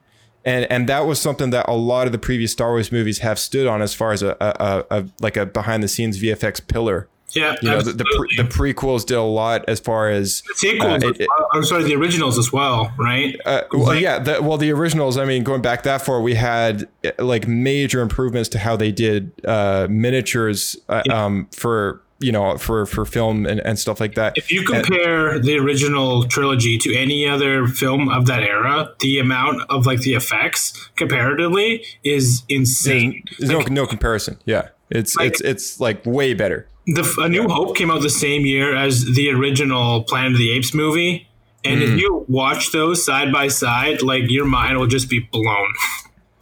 And and that was something that a lot of the previous Star Wars movies have stood on as far as a, a, a, a like a behind the scenes VFX pillar Yeah, You know, the the, pre- the prequels did a lot as far as sequels. uh, it-. I'm sorry, the originals as well, right? Uh, well, yeah. The, well, the originals. I mean, going back that far, we had uh, like major improvements to how they did uh, miniatures uh, um, for you know for for film and, and stuff like that. If you compare the original trilogy to any other film of that era, the amount of like the effects comparatively is insane. There's no no comparison. Yeah, it's Like- it's it's like way better. The A New Hope came out the same year as the original Planet of the Apes movie, and if mm. you watch those side by side, like your mind will just be blown. *laughs*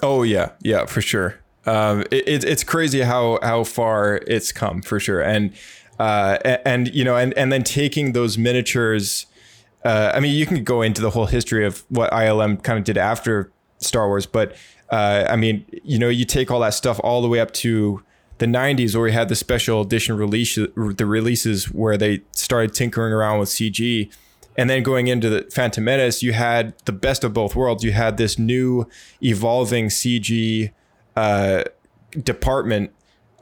Oh yeah, yeah, for sure. Um, it, it's crazy how how far it's come for sure, and uh, and you know, and and then taking those miniatures. Uh, I mean, you can go into the whole history of what ILM kind of did after Star Wars, but uh, I mean, you know, you take all that stuff all the way up to the 90s where we had the special edition release the releases where they started tinkering around with CG and then going into the Phantom Menace you had the best of both worlds you had this new evolving CG uh, department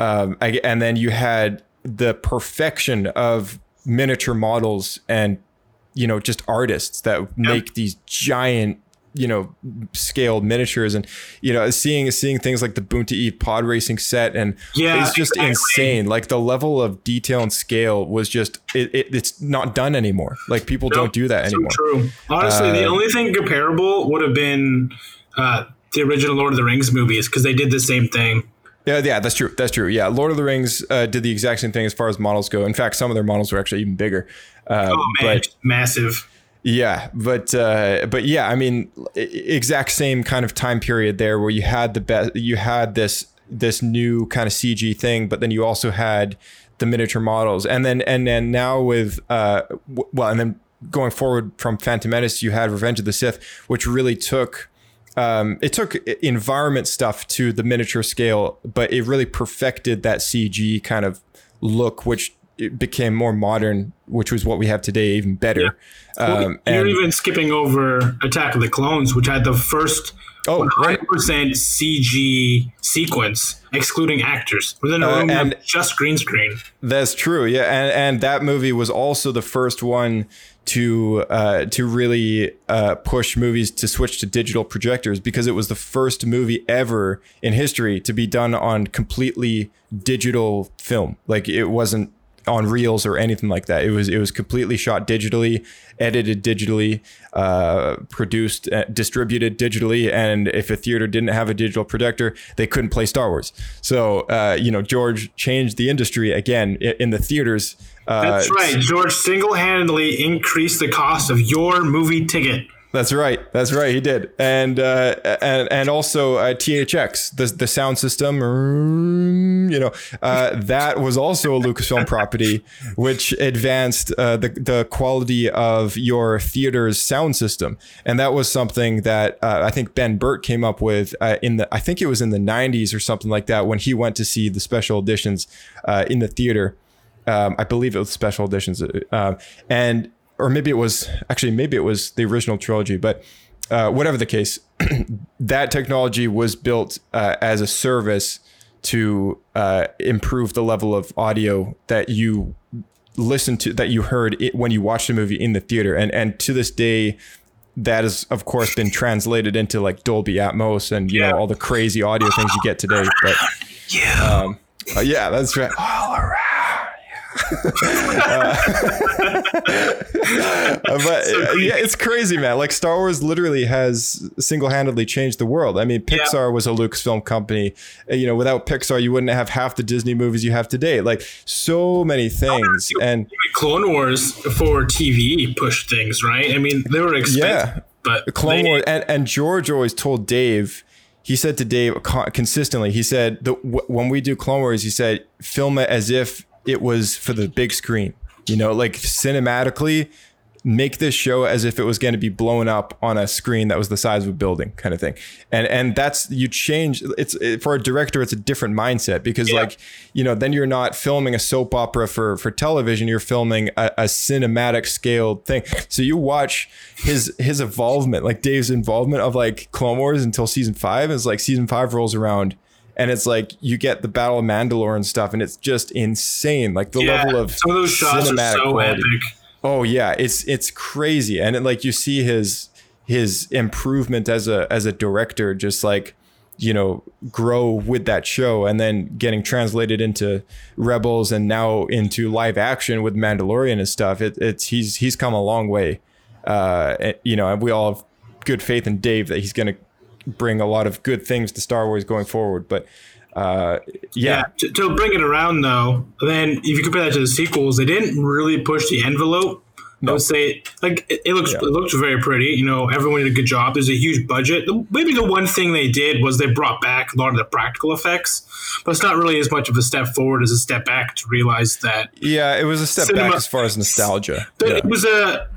um, and then you had the perfection of miniature models and you know just artists that make these giant you know scaled miniatures and you know seeing seeing things like the Boonta Eve pod racing set and Yeah, it's just exactly. insane. Like the level of detail and scale was just it, it it's not done anymore. Like people don't do that So anymore. true. Honestly, the Uh, only thing comparable would have been uh, the original Lord of the Rings movies because they did the same thing. yeah yeah that's true that's true yeah Lord of the Rings uh, did the exact same thing as far as models go in fact some of their models were actually even bigger uh, Oh man, but massive. Yeah, but uh, but yeah, I mean, exact same kind of time period there where you had the best, you had this this new kind of CG thing, but then you also had the miniature models, and then and then now with uh, w- well, and then going forward from Phantom Menace, you had Revenge of the Sith, which really took. Um, it took environment stuff to the miniature scale, but it really perfected that CG kind of look, which it became more modern, which was what we have today, even better. Um, You're and- even skipping over Attack of the Clones, which had the first Oh, 100% CG sequence, excluding actors, within a Uh, room and- just green screen. That's true. Yeah, and and that movie was also the first one to uh, to really uh, push movies to switch to digital projectors because it was the first movie ever in history to be done on completely digital film. Like it wasn't on reels or anything like that. It was it was completely shot digitally, edited digitally, uh, produced, uh, distributed digitally. And if a theater didn't have a digital projector, they couldn't play Star Wars. So uh, you know, George changed the industry again i- in the theaters. Uh, That's right. George single handedly increased the cost of your movie ticket. That's right. That's right. He did, and uh, and and also uh, THX, the the sound system. mm, You know, uh, that was also a Lucasfilm property, which advanced uh, the the quality of your theater's sound system, and that was something that uh, I think Ben Burtt came up with uh, in the I think it was in the '90s or something like that when he went to see the special editions in the theater. Um, I believe it was special editions, and or maybe it was actually maybe it was the original trilogy, but uh, whatever the case, *clears throat* that technology was built uh, as a service to uh, improve the level of audio that you listened to, that you heard it when you watched a movie in the theater, and and to this day. That has, of course, been translated into like Dolby Atmos and you Yeah. know all the crazy audio things you get today. But *laughs* yeah, um, uh, yeah, that's right. All around. *laughs* Uh, but uh, yeah, it's crazy, man. Like Star Wars literally has single-handedly changed the world. I mean, Pixar was a Lucasfilm company. Uh, You know, without Pixar, you wouldn't have half the Disney movies you have today. Like so many things, and Clone Wars for TV pushed things, right? I mean, they were expensive, Yeah. but Clone they- Wars, and, and George always told Dave. He said to Dave consistently. He said the, w- when we do Clone Wars, he said film it as if it was for the big screen. You know, like cinematically, make this show as if it was going to be blown up on a screen that was the size of a building, kind of thing. And and that's you change. It's it, for a director, it's a different mindset because Yeah. like you know then you're not filming a soap opera for for television. You're filming a, a cinematic scaled thing. So you watch his his involvement, like Dave's involvement of like Clone Wars until season five. Is like season five rolls around and it's like you get the Battle of Mandalore and stuff, and it's just insane. Like the Yeah, level of some of those shots are cinematic so quality. epic. Oh yeah, it's it's crazy, and it, like you see his his improvement as a as a director, just like you know grow with that show, and then getting translated into Rebels, and now into live action with Mandalorian and stuff. It, it's he's he's come a long way, uh, you know, and we all have good faith in Dave that he's going to bring a lot of good things to Star Wars going forward. But uh, yeah, Yeah, to, to bring it around though, then if you compare that to the sequels, they didn't really push the envelope. I would say, like it, it looks, Yeah. it looks very pretty. You know, everyone did a good job. There's a huge budget. Maybe the one thing they did was they brought back a lot of the practical effects, but it's not really as much of a step forward as a step back to realize that yeah, it was a step Cinema- back as far as nostalgia. Yeah. it was a,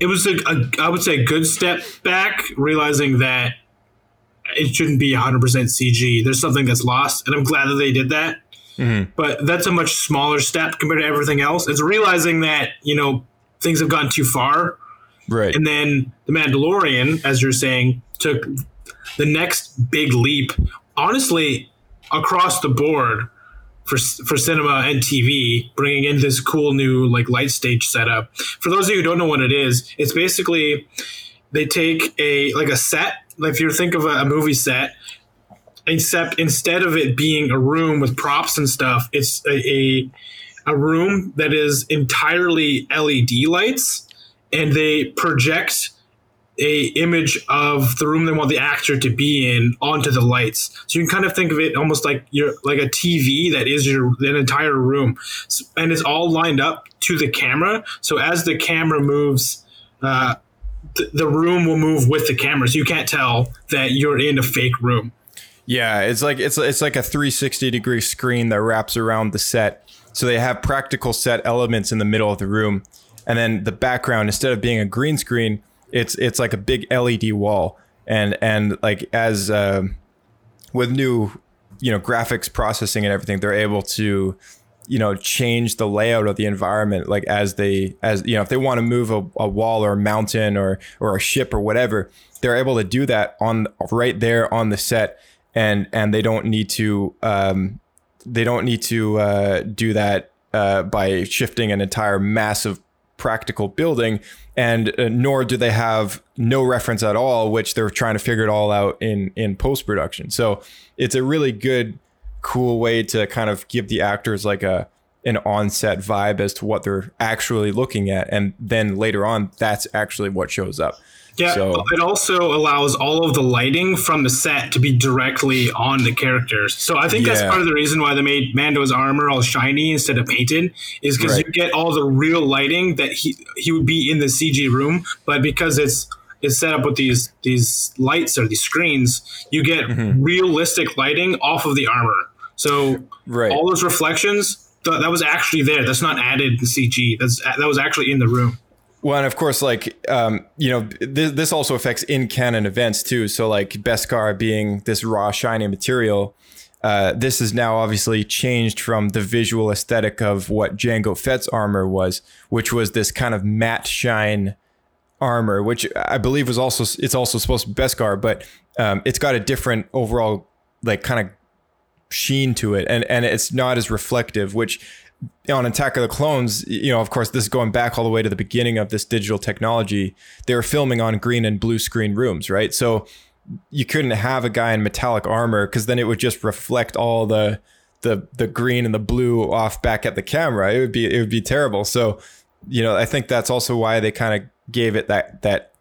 it was a, a, I would say, a good step back, realizing that it shouldn't be 100% CG. There's something that's lost, and I'm glad that they did that. Mm-hmm. But that's a much smaller step compared to everything else. It's realizing that you know things have gone too far, right. and then the Mandalorian, as you're saying, took the next big leap. Honestly, across the board for for cinema and TV, bringing in this cool new like light stage setup. For those of you who don't know what it is, it's basically they take a like a set. If you think of a, a movie set, except instead of it being a room with props and stuff, it's a, a a room that is entirely LED lights, and they project a image of the room they want the actor to be in onto the lights. So you can kind of think of it almost like you're like a TV that is your an entire room, and it's all lined up to the camera. So as the camera moves. Uh, th- the room will move with the cameras. you can't tell that you're in a fake room. Yeah, it's like it's it's like a 360 degree screen that wraps around the set. So they have practical set elements in the middle of the room, and then the background instead of being a green screen, it's it's like a big LED wall. And and like as um with new you know graphics processing and everything, they're able to you know change the layout of the environment like as they as you know if they want to move a, a wall or a mountain or or a ship or whatever they're able to do that on right there on the set and and they don't need to um they don't need to uh do that uh by shifting an entire massive practical building and uh, nor do they have no reference at all which they're trying to figure it all out in in post production so it's a really good cool way to kind of give the actors like a an on-set vibe as to what they're actually looking at and then later on that's actually what shows up Yeah, so it also allows all of the lighting from the set to be directly on the characters. So I think that's part of the reason why they made Mando's armor all shiny instead of painted, is because Right. you get all the real lighting that he he would be in the CG room, but because it's it's set up with these these lights or these screens, you get Mm-hmm. realistic lighting off of the armor. So Right. all those reflections. th- That was actually there. That's not added in CG. That's that was actually in the room. Well, and of course, like um, you know, this, this also affects in canon events too. So, like Beskar being this raw, shiny material, uh, this is now obviously changed from the visual aesthetic of what Jango Fett's armor was, which was this kind of matte shine armor, which I believe was also it's also supposed to be Beskar, but um, it's got a different overall like kind of sheen to it, and and it's not as reflective, which on Attack of the Clones, you know, of course, this is going back all the way to the beginning of this digital technology. They were filming on green and blue screen rooms, right? So you couldn't have a guy in metallic armor because then it would just reflect all the the the green and the blue off back at the camera. It would be it would be terrible. So you know, I think that's also why they kind of gave it that that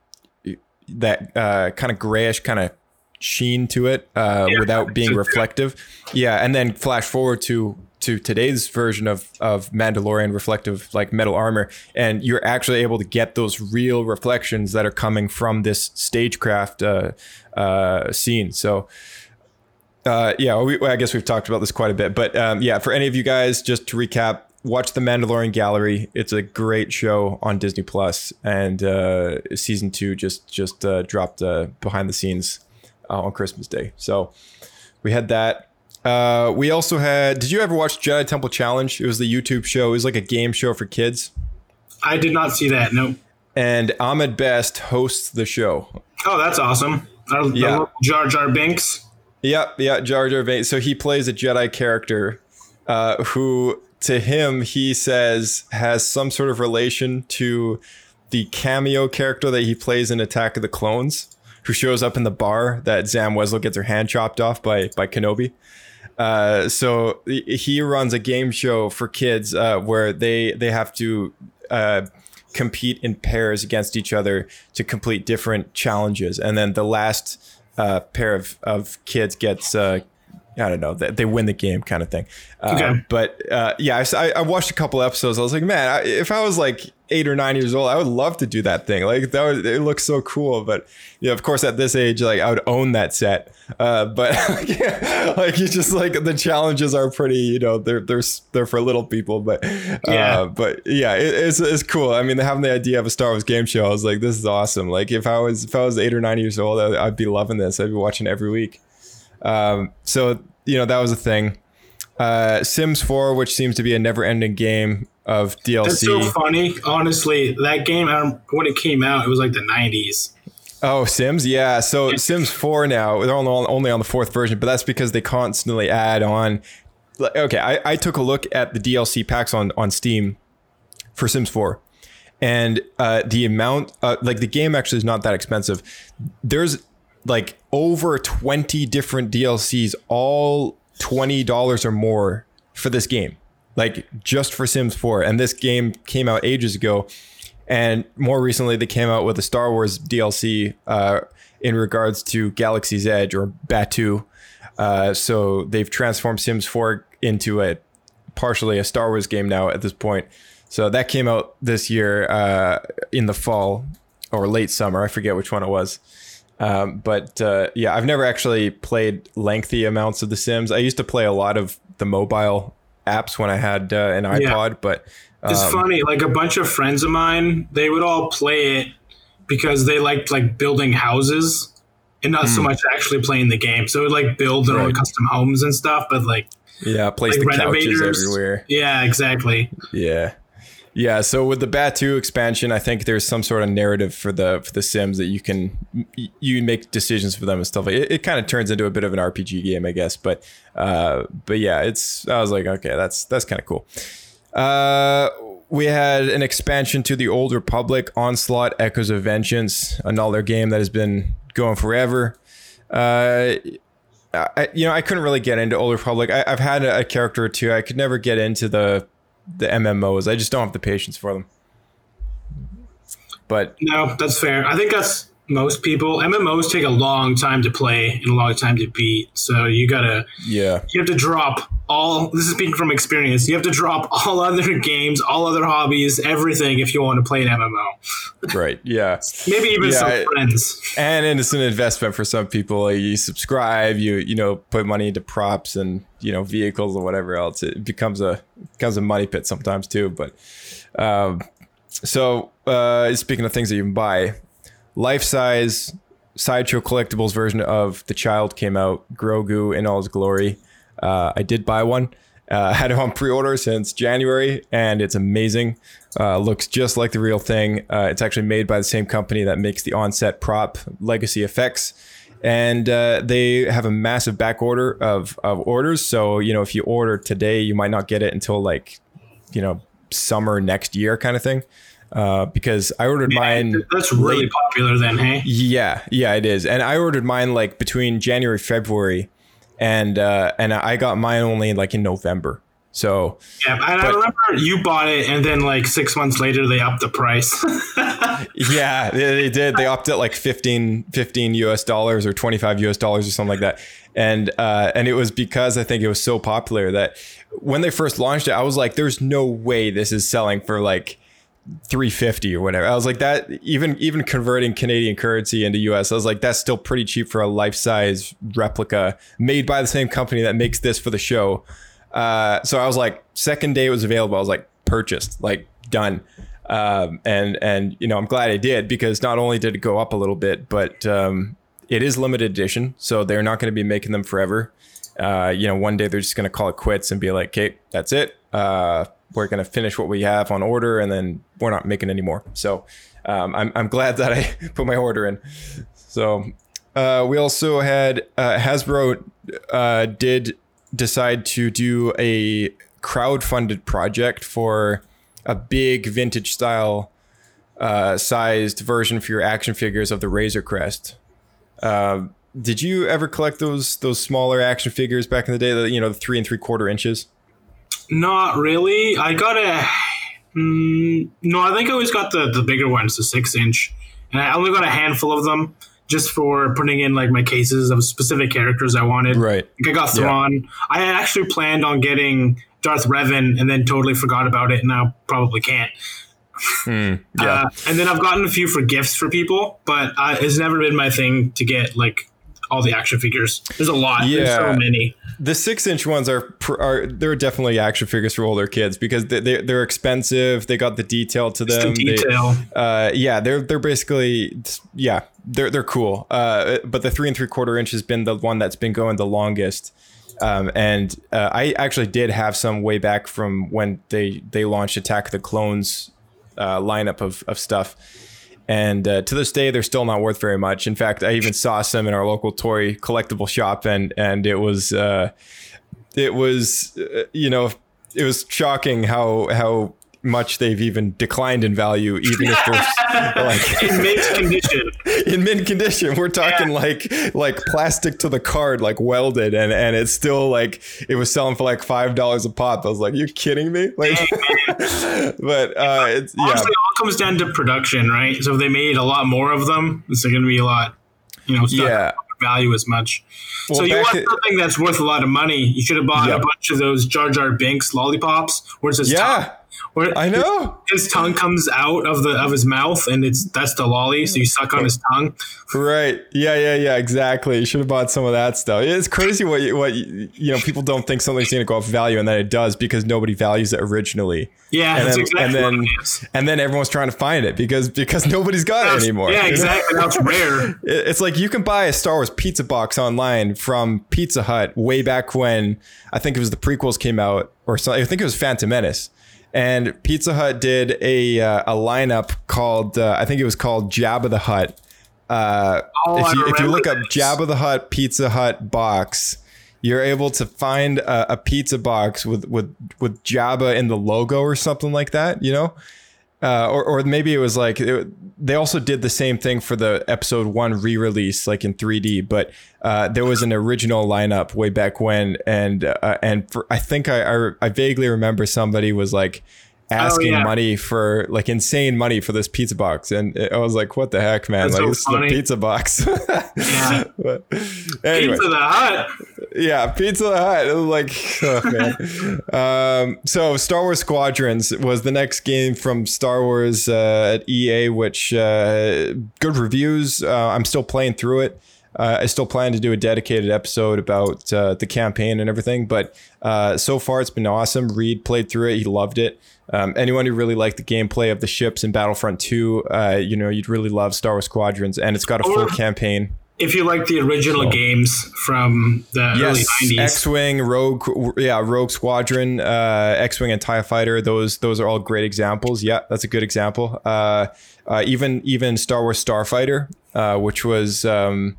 that uh, kind of grayish kind of sheen to it uh, without being reflective. Yeah, and then flash forward to to today's version of of Mandalorian reflective like metal armor, and you're actually able to get those real reflections that are coming from this stagecraft uh, uh, scene. So. Uh, yeah, we, I guess we've talked about this quite a bit, but um, yeah, for any of you guys, just to recap, watch the Mandalorian Gallery. It's a great show on Disney Plus, and uh, season two just just uh, dropped uh, behind the scenes uh, on Christmas Day. So we had that. Uh, we also had. Did you ever watch Jedi Temple Challenge? It was the YouTube show. It was like a game show for kids, I did not see that. No. and Ahmed Best hosts the show. Oh, that's awesome. Our, Yeah. Jar Jar Binks. Yep, yeah, Jar Jar Binks. So he plays a Jedi character uh, who, to him, he says has some sort of relation to the cameo character that he plays in Attack of the Clones, who shows up in the bar that Zam Wesell gets her hand chopped off by by Kenobi. Uh, so he runs a game show for kids uh, where they they have to uh, compete in pairs against each other to complete different challenges, and then the last uh, pair of, of kids gets uh, I don't know they, they win the game kind of thing. Uh, Okay. But uh, yeah, I, I watched a couple episodes. I was like, man, I, if I was like eight or nine years old, I would love to do that thing. Like that would it looks so cool. But yeah, of course, at this age, like I would own that set. Uh, but *laughs* *laughs* like you just like the challenges are pretty. You know, they're they're they're for little people. But uh, Yeah. but yeah, it, it's it's cool. I mean, having the idea of a Star Wars game show, I was like, this is awesome. Like if I was if I was eight or nine years old, I, I'd be loving this. I'd be watching every week. Um, so you know that was a thing. Uh, Sims 4, which seems to be a never-ending game of DLC. That's so funny. Honestly, that game, when it came out, it was like the 90s. Oh, Sims, yeah. So Sims 4 now, they're only on, only on the fourth version, but that's because they constantly add on. Okay, I, I took a look at the DLC packs on on Steam for Sims 4, and uh, the amount, uh, like the game actually is not that expensive. There's like over 20 different DLCs, all $20 or more for this game, like just for Sims 4. And this game came out ages ago. And more recently, they came out with a Star Wars DLC uh, in regards to Galaxy's Edge or Batuu. Uh, so they've transformed Sims 4 into a partially a Star Wars game now at this point. So that came out this year uh, in the fall or late summer. I forget which one it was. Um, but uh, yeah, I've never actually played lengthy amounts of The Sims. I used to play a lot of the mobile apps when I had uh, an iPod, but It's um, funny. Like a bunch of friends of mine, they would all play it because they liked like building houses and not so much actually playing the game. So it would like build their own Hmm. Custom homes and stuff, but like, yeah, place like the couches everywhere. Yeah, exactly. Yeah. Yeah, so with the Batuu expansion, I think there's some sort of narrative for the for the Sims that you can you make decisions for them and stuff like it. It kind of turns into a bit of an RPG game, I guess. But uh, but yeah, it's I was like, okay, that's that's kind of cool. Uh, we had an expansion to the Old Republic, Onslaught: Echoes of Vengeance, another game that has been going forever. Uh, I, you know, I couldn't really get into Old Republic. I, I've had a, a character or two. I could never get into the the MMOs. I just don't have the patience for them. But No, that's fair. I think that's most people. MMOs take a long time to play and a long time to beat. So you gotta yeah, you have to drop all this is speaking from experience you have to drop *laughs* all other games all other hobbies everything if you want to play an mmo *laughs* right, yeah, maybe even Yeah, some I- friends and it's an investment for some people. Like you subscribe, you you know, put money into props and you know vehicles or whatever else. It becomes a becomes a money pit sometimes too. But um, so uh, speaking of things that you can buy, life size sideshow collectibles version of the child came out grogu in all his glory. Uh, i did buy one uh, *laughs* had it on pre-order since january and it's amazing. Uh, looks just like the real thing. Uh, it's actually made by the same company that makes the onset prop legacy effects. And uh, they have a massive back order of, of orders. So you know if you order today you might not get it until like you know summer next year kind of thing uh, because i ordered mine that's really late- popular then hey yeah, yeah, it is. And I ordered mine like between January, February, and uh, and I got mine only like in November. So yeah and i remember you bought it and then like six months later they upped the price *laughs* yeah, they, they did. They upped it like 15, 15 US dollars or 25 US dollars or something like that. And uh, and it was because I think it was so popular that when they first launched it, I was like, there's no way this is selling for like 350 or whatever. I was like that even even converting Canadian currency into US, I was like that's still pretty cheap for a life-size replica made by the same company that makes this for the show. Uh, so I was like second day it was available, I was like purchased, like done. Um, and and you know, I'm glad I did because not only did it go up a little bit, but um, it is limited edition, so they're not going to be making them forever. Uh, you know, one day they're just going to call it quits and be like, "Okay, that's it. Uh, we're going to finish what we have on order, and then we're not making any more." So um, I'm I'm glad that I *laughs* put my order in. So Uh, we also had uh, Hasbro uh, did decide to do a crowd-funded project for a big vintage style uh, sized version for your action figures of the Razor Crest. Uh, did you ever collect those those smaller action figures back in the day? The you know the three and three quarter inches. Not really. I got a. Mm, no, I think I always got the the bigger ones, the six inch, and I only got a handful of them just for putting in like my cases of specific characters I wanted. Right. Like I got Thrawn. I had actually planned on getting Darth Revan, and then totally forgot about it, and now probably can't. *laughs* Yeah. Uh, and then I've gotten a few for gifts for people, but uh, it's never been my thing to get like all the action figures. There's a lot. There's Yeah. so many. The six inch ones are are they're definitely action figures for older kids because they, they they're expensive. They got the detail to The them. They- detail. uh, yeah, they're they're basically yeah they're they're cool. Uh, but the three and three quarter inch has been the one that's been going the longest. Um, and uh, I actually did have some way back from when they they launched Attack of the Clones uh, lineup of of stuff. And uh, to this day, they're still not worth very much. In fact, I even saw some in our local toy collectible shop, and and it was uh, it was uh, you know it was shocking how how much they've even declined in value, even if they're *laughs* like In mint condition. *laughs* in mint condition. We're talking like like plastic to the card, like welded, and and it's still like it was selling for like five dollars a pop. I was like, you kidding me? Like, *laughs* but uh, it's yeah, Honestly, it all comes down to production, right? So if they made a lot more of them, it's going to be a lot, you know, Yeah. value as much. so you want something that's worth a lot of money. You should have bought Yeah. a bunch of those Jar Jar Binks lollipops, where it's his yeah. Where I know. his tongue comes out of the of his mouth, and it's that's the lolly. So you suck on his tongue. Right. Yeah, yeah, yeah, exactly. You should have bought some of that stuff. It's crazy what you, what you, you know, people don't think something's going to go up value and then it does because nobody values it originally. Yeah, And that's then, exactly and then, what it is. and then everyone's trying to find it because because *laughs* nobody's got it anymore. Yeah, exactly. That's *laughs* rare. It- It's like you can buy a Star Wars pizza box online from Pizza Hut way back when I think it was the prequels came out, or something. I think it was Phantom Menace. And Pizza Hut did a uh, a lineup called uh, I think it was called Jabba the Hutt. Uh, Oh, if you if you look up. Jabba the Hutt Pizza Hut box, you're able to find a, a pizza box with with with Jabba in the logo or something like that. You know, uh, or or maybe it was like it, they also did the same thing for the episode one re-release, like in 3D. But uh, there was an original lineup way back when, and uh, and for, I think I, I I vaguely remember somebody was like asking yeah. money for like insane money for this pizza box, and I was like, what the heck, man? That's like so this funny. is a pizza box. *laughs* Yeah. but anyway, Pizza the Hut. yeah, Pizza Hut. It was like, oh, man. *laughs* um, so Star Wars Squadrons was the next game from Star Wars uh, at EA, which uh, good reviews. Uh, I'm still playing through it. Uh, I still plan to do a dedicated episode about uh, the campaign and everything, but uh, so far it's been awesome. Reed played through it; he loved it. Um, anyone who really liked the gameplay of the ships in Battlefront 2, uh, you know, you'd really love Star Wars Squadrons, and it's got a full Or- campaign. If you like the original games from the early Yes, '90s, X-wing, Rogue, yeah, Rogue Squadron, uh, X-wing, and Tie Fighter. Those those are all great examples. Yeah, that's a good example. Uh, uh, even even Star Wars Starfighter, uh, which was um,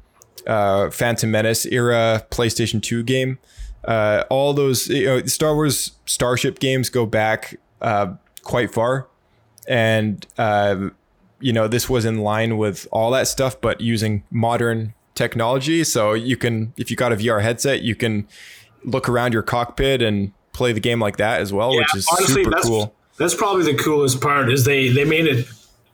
uh, Phantom Menace era PlayStation Two game. Uh, all those you know, Star Wars Starship games go back uh, quite far, and uh, you know this was in line with all that stuff, but using modern technology. So you can, if you got a VR headset, you can look around your cockpit and play the game like that as well, which is super that's, cool. That's probably the coolest part is they they made it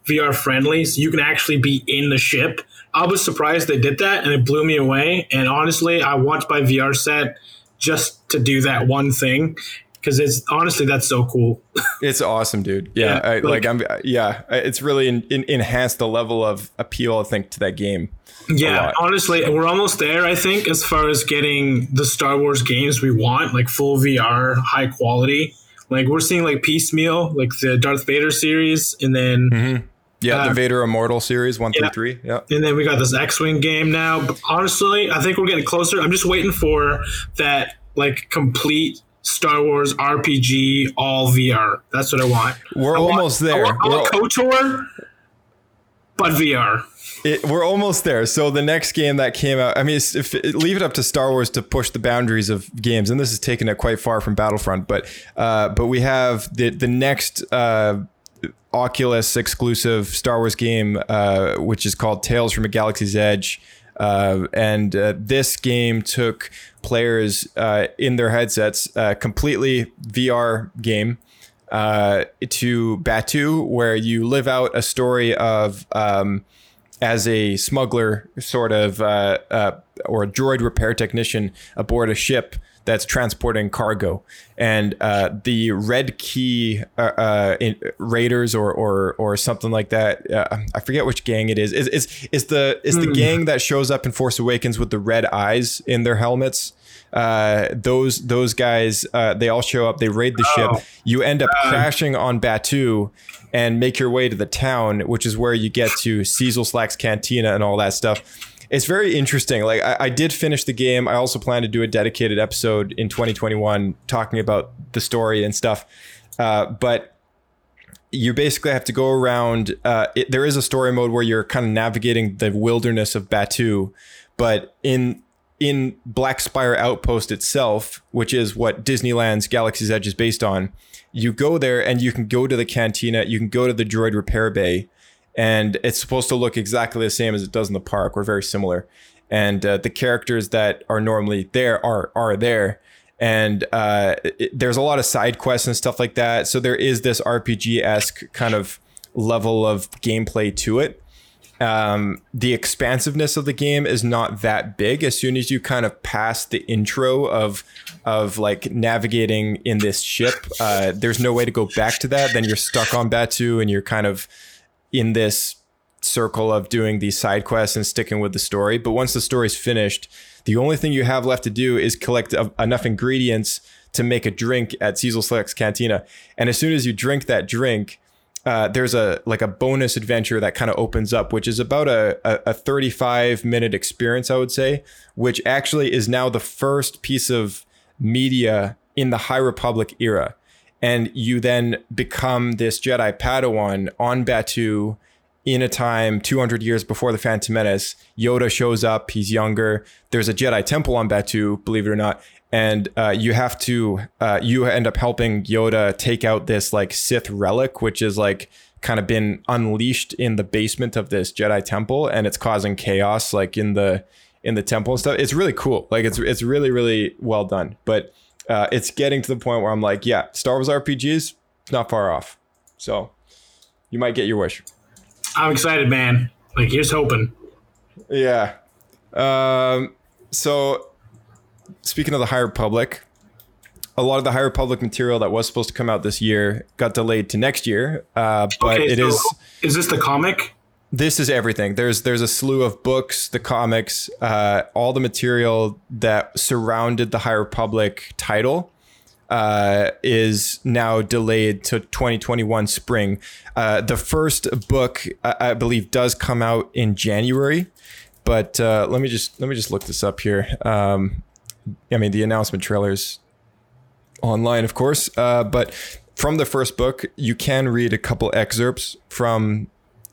VR friendly, so you can actually be in the ship. I was surprised they did that, and it blew me away. And honestly, I want my VR set just to do that one thing because it's honestly that's so cool. *laughs* It's awesome, dude. Yeah, Yeah, I, like, like- I'm. Yeah, it's really in, in, enhanced the level of appeal I think to that game. Yeah, honestly, we're almost there. I think as far as getting the Star Wars games we want, like full VR, high quality. Like we're seeing like piecemeal, like the Darth Vader series, and then mm-hmm. Yeah, Uh, the Vader Immortal series one yeah. through three. Yeah. And then we got this X-wing game now. But honestly, I think we're getting closer. I'm just waiting for that like complete Star Wars RPG all VR. That's what I want. We're I want- almost I there. want, I want KOTOR, but VR. it, we're almost there. So the next game that came out, I mean, it's- if leave it up to Star Wars to push the boundaries of games, and this is taking it quite far from Battlefront. But uh, but we have the the next uh, Oculus exclusive Star Wars game, uh, which is called Tales from a Galaxy's Edge. Uh, and uh, this game took players uh, in their headsets, uh, completely VR game, uh, to Batuu, where you live out a story of um, as a smuggler, sort of, or a droid repair technician aboard a ship that's transporting cargo, and uh, the Red Key uh, uh, in, Raiders or or or something like that. Uh, I forget which gang it is. Is is, is the is the gang that shows up in Force Awakens with the red eyes in their helmets? Uh, those those guys, uh, they all show up. They raid the ship. You end up crashing on Batuu and make your way to the town, which is where you get to Seezelslak's Cantina and all that stuff. It's very interesting. Like I, I did finish the game. I also plan to do a dedicated episode in 2021 talking about the story and stuff. Uh, but you basically have to go around. Uh, it, there is a story mode where you're kind of navigating the wilderness of Batuu, but in in Black Spire Outpost itself, which is what Disneyland's Galaxy's Edge is based on, you go there and you can go to the cantina, you can go to the droid repair bay, and it's supposed to look exactly the same as it does in the park. We're very similar, and uh, the characters that are normally there are are there. And uh, it, there's a lot of side quests and stuff like that. So there is this RPG esque kind of level of gameplay to it um, the expansiveness of the game is not that big. As soon as you kind of pass the intro of of like navigating in this ship, uh, there's no way to go back to that. Then you're stuck on Batuu, and you're kind of in this circle of doing these side quests and sticking with the story. But once the story's finished, the only thing you have left to do is collect a- enough ingredients to make a drink at Seezelslak's Cantina. And as soon as you drink that drink, uh, there's a like a bonus adventure that kind of opens up, which is about a, a, a 35 minute experience, I would say, which actually is now the first piece of media in the High Republic era. And you then become this Jedi Padawan on Batuu in a time 200 years before the Phantom Menace. Yoda shows up, he's younger. There's a Jedi temple on Batuu, believe it or not. And uh, you have to, uh, you end up helping Yoda take out this like Sith relic, which is like kind of been unleashed in the basement of this Jedi temple, and it's causing chaos like in the in the temple and stuff. It's really cool. Like it's it's really really well done. But uh, it's getting to the point where I'm like, yeah, Star Wars RPGs not far off. So you might get your wish. I'm excited, man. Like here's hoping. Yeah. Um, so, speaking of the High Republic, a lot of the High Republic material that was supposed to come out this year got delayed to next year. Uh, but Okay, it so is. Is this the comic? This is everything. There's there's a slew of books, the comics, uh, all the material that surrounded the High Republic title uh, is now delayed to 2021 spring. Uh, the first book, I, I believe, does come out in January, but uh, let me just let me just look this up here. Um, I mean, the announcement trailers online, of course, uh, but from the first book, you can read a couple excerpts from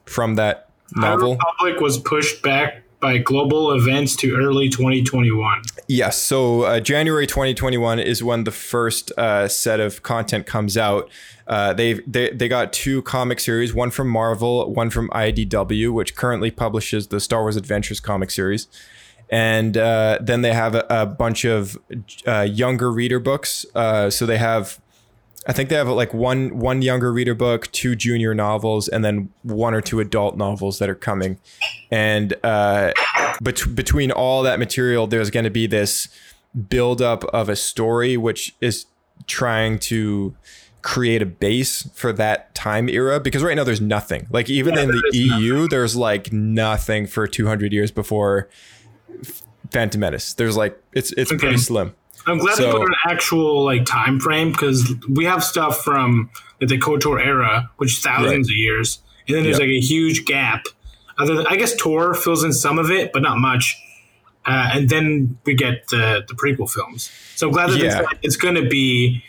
from that novel. High Republic was pushed back by global events to early 2021. Yes. So uh, January 2021 is when the first uh, set of content comes out. Uh, they they they got two comic series, one from Marvel, one from IDW, which currently publishes the Star Wars Adventures comic series, and uh, then they have a, a bunch of uh, younger reader books. Uh, so they have. I think they have like one one younger reader book, two junior novels, and then one or two adult novels that are coming. And uh, bet- between all that material, there's going to be this buildup of a story, which is trying to create a base for that time era. Because right now there's nothing. Like even in the EU, there's like nothing for 200 years before Phantom Menace. There's like it's it's Okay. pretty slim. I'm glad they put an actual like time frame because we have stuff from like, the KOTOR era, which is thousands of years, and then there's Yep. like a huge gap. Other than, I guess Tor fills in some of it, but not much. Uh, and then we get the the prequel films. So I'm glad that Yeah. it's, it's going to be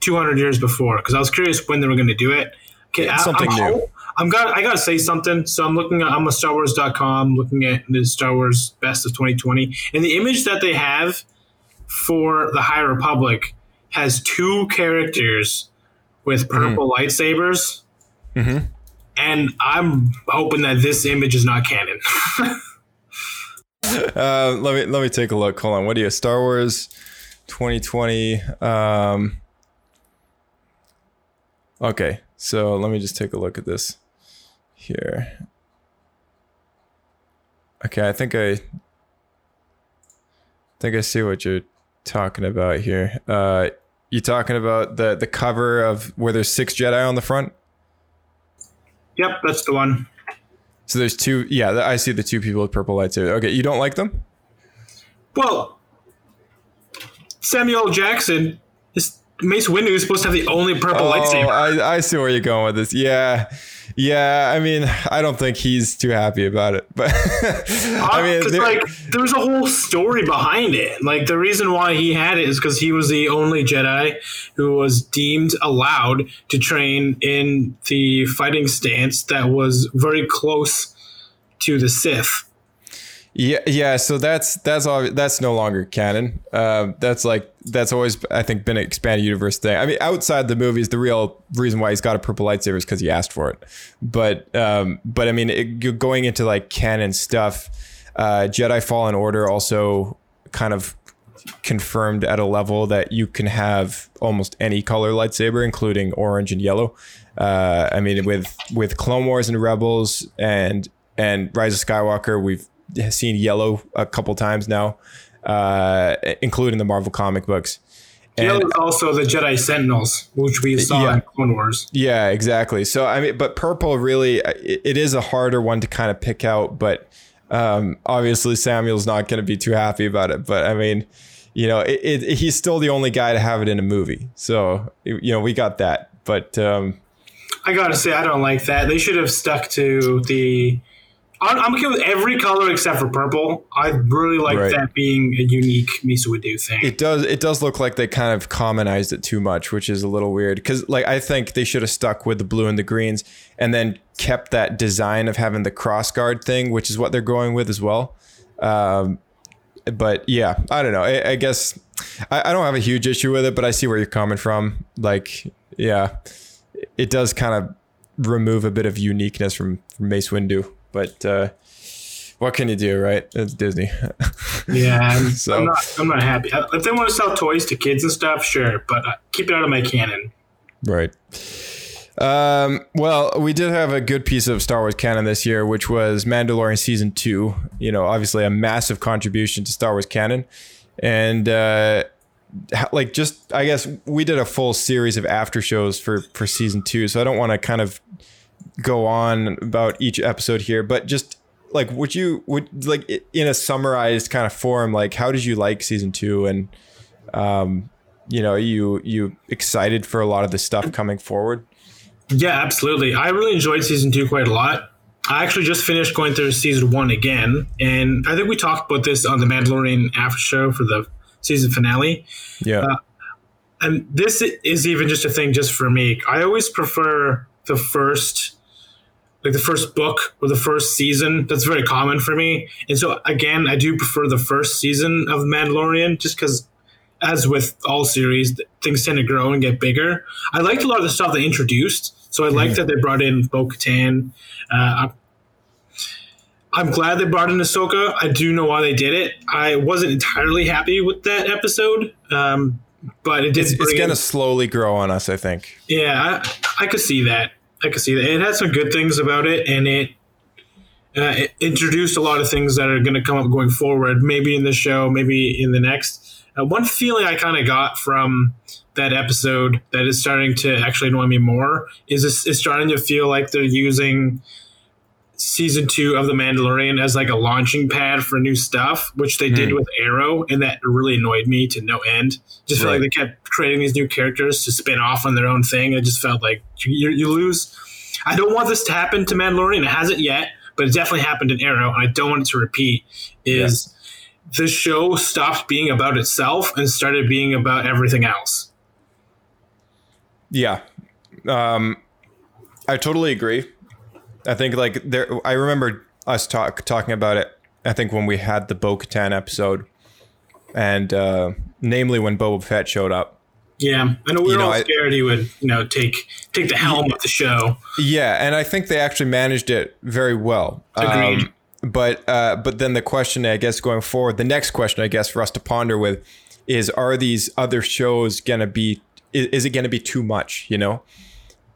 200 years before because I was curious when they were going to do it. Okay, I, something I'm, new. I'm got I gotta say something. So I'm looking at I'm a Star Wars.com looking at the Star Wars Best of 2020, and the image that they have for the High Republic has two characters with purple lightsabers, and I'm hoping that this image is not canon. *laughs* Uh, let me let me take a look. Hold on. What do you Star Wars 2020? Um, okay, so let me just take a look at this here. Okay, I think I think I see what you're talking about here. Uh, you talking about the the cover of where there's six Jedi on the front? yep, that's the one. So there's two. Yeah, I see the two people with purple lightsabers. Okay, you don't like them? Well, Samuel Jackson is Mace Windu is supposed to have the only purple Oh, lightsaber. I, I see where you're going with this. Yeah. Yeah, I mean, I don't think he's too happy about it, but *laughs* I mean, there- like there was a whole story behind it. Like the reason why he had it is because he was the only Jedi who was deemed allowed to train in the fighting stance that was very close to the Sith. yeah, yeah. So that's that's all. That's no longer canon. Um, that's like that's always I think been an expanded universe thing. I mean, outside the movies, the real reason why he's got a purple lightsaber is because he asked for it. But um, but I mean, it, going into like canon stuff. Uh, Jedi Fallen Order also kind of confirmed at a level that you can have almost any color lightsaber, including orange and yellow. Uh, I mean, with with Clone Wars and Rebels and and Rise of Skywalker, we've seen yellow a couple times now, uh, including the Marvel comic books. And- also the Jedi Sentinels, which we saw Yeah. in Clone Wars. Yeah, exactly. So I mean, but purple really, it, it is a harder one to kind of pick out. But um, obviously, Samuel's not going to be too happy about it. But I mean, you know, it, it, he's still the only guy to have it in a movie. So you know, we got that. But um, I gotta say, I don't like that. They should have stuck to the. I'm, I'm okay with every color except for purple. I really like Right. that being a unique Mace Windu thing. it does it does look like they kind of commonized it too much, which is a little weird. Because like I think they should have stuck with the blue and the greens, and then kept that design of having the cross guard thing, which is what they're going with as well. Um, but yeah, I don't know. I, I guess I, I don't have a huge issue with it, but I see where you're coming from. Like, yeah, it does kind of remove a bit of uniqueness from, from Mace Windu. But uh, what can you do, right? It's Disney. *laughs* Yeah, I'm, So- I'm not. I'm not happy. Uh, If they want to sell toys to kids and stuff, sure, but uh, keep it out of my canon. Right. Um, well, we did have a good piece of Star Wars canon this year, which was Mandalorian season two. You know, obviously a massive contribution to Star Wars canon, and uh, like just I guess we did a full series of after shows for for season two, so I don't want to kind of go on about each episode here, but just like would you would like in a summarized kind of form, like how did you like season two and um, you know, you you excited for a lot of the stuff coming forward? Yeah, absolutely. I really enjoyed season two quite a lot. I actually just finished going through season one again, and I think we talked about this on the Mandalorian after show for the season finale. Yeah. and this is even just a thing just for me. I always prefer the first, like the first book or the first season. That's very common for me. And so again, I do prefer the first season of Mandalorian, just because, as with all series, things tend to grow and get bigger. I liked a lot of the stuff they introduced. So I like that they brought in Bo Katan. Uh, I'm glad they brought in Ahsoka. I do know why they did it. I wasn't entirely happy with that episode, um, but it did. it's it's going to slowly grow on us, I think. yeah, I, I could see that. I can see that. It had some good things about it, and it, uh, it introduced a lot of things that are going to come up going forward. Maybe in the show, maybe in the next. Uh, one feeling I kind of got from that episode that is starting to actually annoy me more is it's starting to feel like they're using season two of the Mandalorian as like a launching pad for new stuff, which they did with Arrow, and that really annoyed me to no end. Just felt like they kept creating these new characters to spin off on their own thing. I just felt like you, you lose. I don't want this to happen to Mandalorian. It hasn't yet, but it definitely happened in Arrow, and I don't want it to repeat. Is the show stopped being about itself and started being about everything else? Yeah. Um, I totally agree. I think like there. I remember us talk talking about it. I think when we had the Bo Katan episode, and uh, namely when Boba Fett showed up. Yeah, I know we You were know, all I- scared he would, you know, take take the helm of the show. Yeah, and I think they actually managed it very well. Agreed. Um, but uh, but then the question, I guess, going forward, the next question, I guess, for us to ponder with is: Are these other shows gonna be? Is, is it gonna be too much? You know,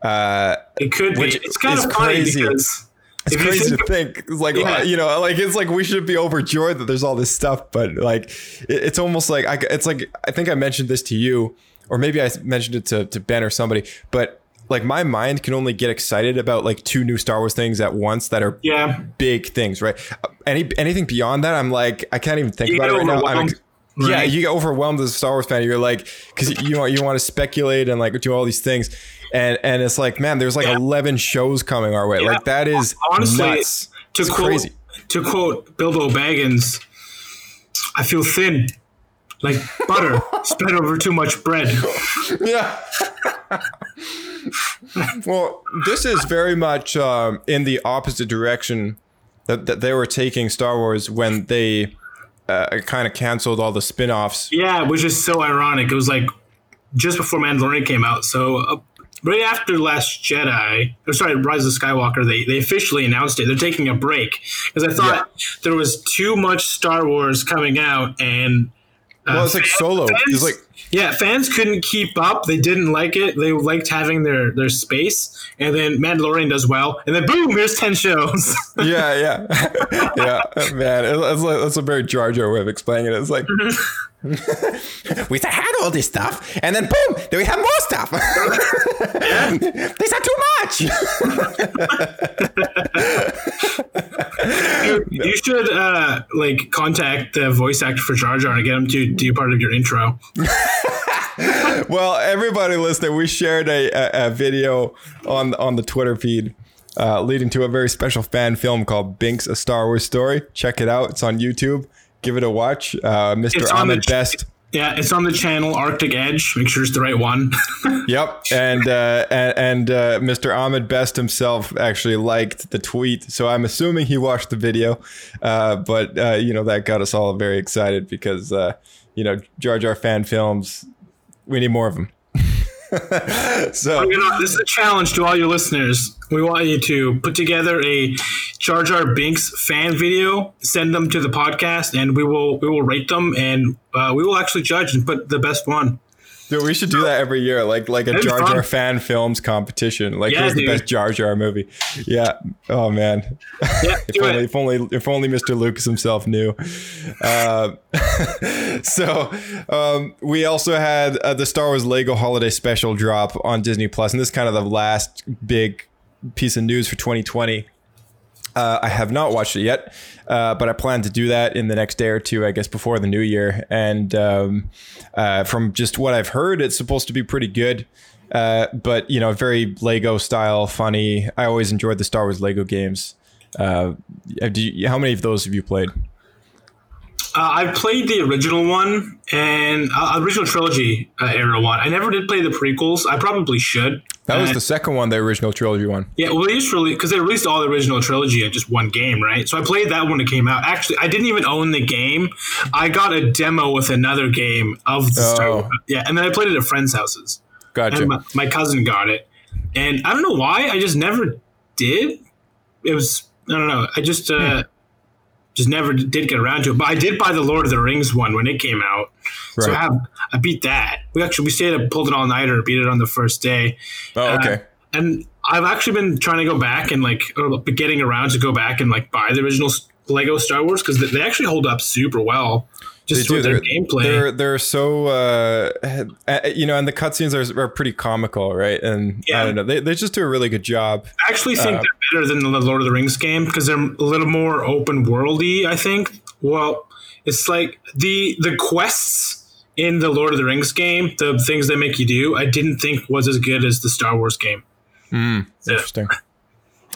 uh, It could be. It's kind of funny crazy. because it's crazy think- to think. It's like Yeah. you know, like it's like we should be overjoyed that there's all this stuff, but like it's almost like I, it's like I think I mentioned this to you, or maybe I mentioned it to to Ben or somebody, but. Like my mind can only get excited about like two new Star Wars things at once that are Yeah. big things, right? Any anything beyond that, I'm like I can't even think You about it right now. I'm ex- Yeah, you get overwhelmed as a Star Wars fan. You're like, because you want you want to speculate and like do all these things, and and it's like, man, there's like Yeah. 11 shows coming our way. Yeah. Like that is honestly nuts. to it's quote crazy. to quote Bilbo Baggins, I feel thin, like butter *laughs* spread over too much bread. *laughs* Yeah. well, this is very much um, in the opposite direction that, that they were taking Star Wars when they uh, kind of canceled all the spin-offs. Yeah, which is so ironic. It was like just before Mandalorian came out, so. Right after Last Jedi, or sorry, Rise of Skywalker, they, they officially announced it. They're taking a break because I thought there was too much Star Wars coming out, and uh, Well, it's like fans- Solo. fans- It's like yeah, fans couldn't keep up. They didn't like it. They liked having their their space, and then Mandalorian does well, and then boom, here's ten shows. *laughs* yeah, yeah, *laughs* yeah, man. It, it's like, that's a very Jar Jar way of explaining it. It's like *laughs* we had all this stuff, and then boom, then we have more stuff. *laughs* this are too much. you, *laughs* you should uh, like contact the voice actor for Jar Jar and get him to do part of your intro. well, everybody listening, we shared a, a, a video on on the Twitter feed. Uh, leading to a very special fan film called Binks: A Star Wars Story. Check it out; it's on YouTube. Give it a watch. Uh, Mr. It's on the Ahmed ch- Best. Yeah, it's on the channel Arctic Edge. Make sure it's the right one. *laughs* Yep, and uh, and, and uh, Mr. Ahmed Best himself actually liked the tweet, so I'm assuming he watched the video. Uh, but uh, you know that got us all very excited because uh, you know Jar Jar fan films, we need more of them. *laughs* so this is a challenge to all your listeners. We want you to put together a Jar Jar Binks fan video, send them to the podcast, and we will we will rate them, and uh, we will actually judge and put the best one. Dude, we should do that every year, like like a That'd Jar Jar fan films competition. Like Yeah, here's the best Jar Jar movie. Yeah. Oh man. Yeah, *laughs* If only, if only if only Mr. Lucas himself knew. Uh, *laughs* so um, we also had uh, the Star Wars Lego Holiday Special drop on Disney Plus, and this is kind of the last big piece of news for 2020. Uh, I have not watched it yet, uh, but I plan to do that in the next day or two, I guess, before the new year. And um, uh, from just what I've heard, it's supposed to be pretty good. Uh, but you know, very Lego style, funny. I always enjoyed the Star Wars Lego games. Uh, you, how many of those have you played? Uh, I played the original one and uh, original trilogy uh, era one. I never did play the prequels. I probably should. That was Uh, the second one, the original trilogy one. Yeah, well, they just released because they released all the original trilogy in just one game, right? So I played that when it came out. Actually, I didn't even own the game. I got a demo with another game of the Star Oh. Wars. Yeah, and then I played it at friends' houses. Gotcha. And my, my cousin got it, and I don't know why. I just never did. It was I don't know. I just uh, just never did get around to it. But I did buy the Lord of the Rings one when it came out. So I have I beat that. We actually we stayed up, pulled it all nighter, beat it on the first day. oh, okay. Uh, and I've actually been trying to go back and like, or getting around to go back and like buy the original Lego Star Wars because they actually hold up super well. Just They do. their They're, gameplay. they're they're so uh, uh, you know, and the cutscenes are, are pretty comical, right? And Yeah. I don't know, they, they just do a really good job. I actually think uh, they're better than the Lord of the Rings game because they're a little more open worldy. I think. Well, it's like the the quests in the Lord of the Rings game, the things they make you do. I didn't think was as good as the Star Wars game. Yeah. Interesting.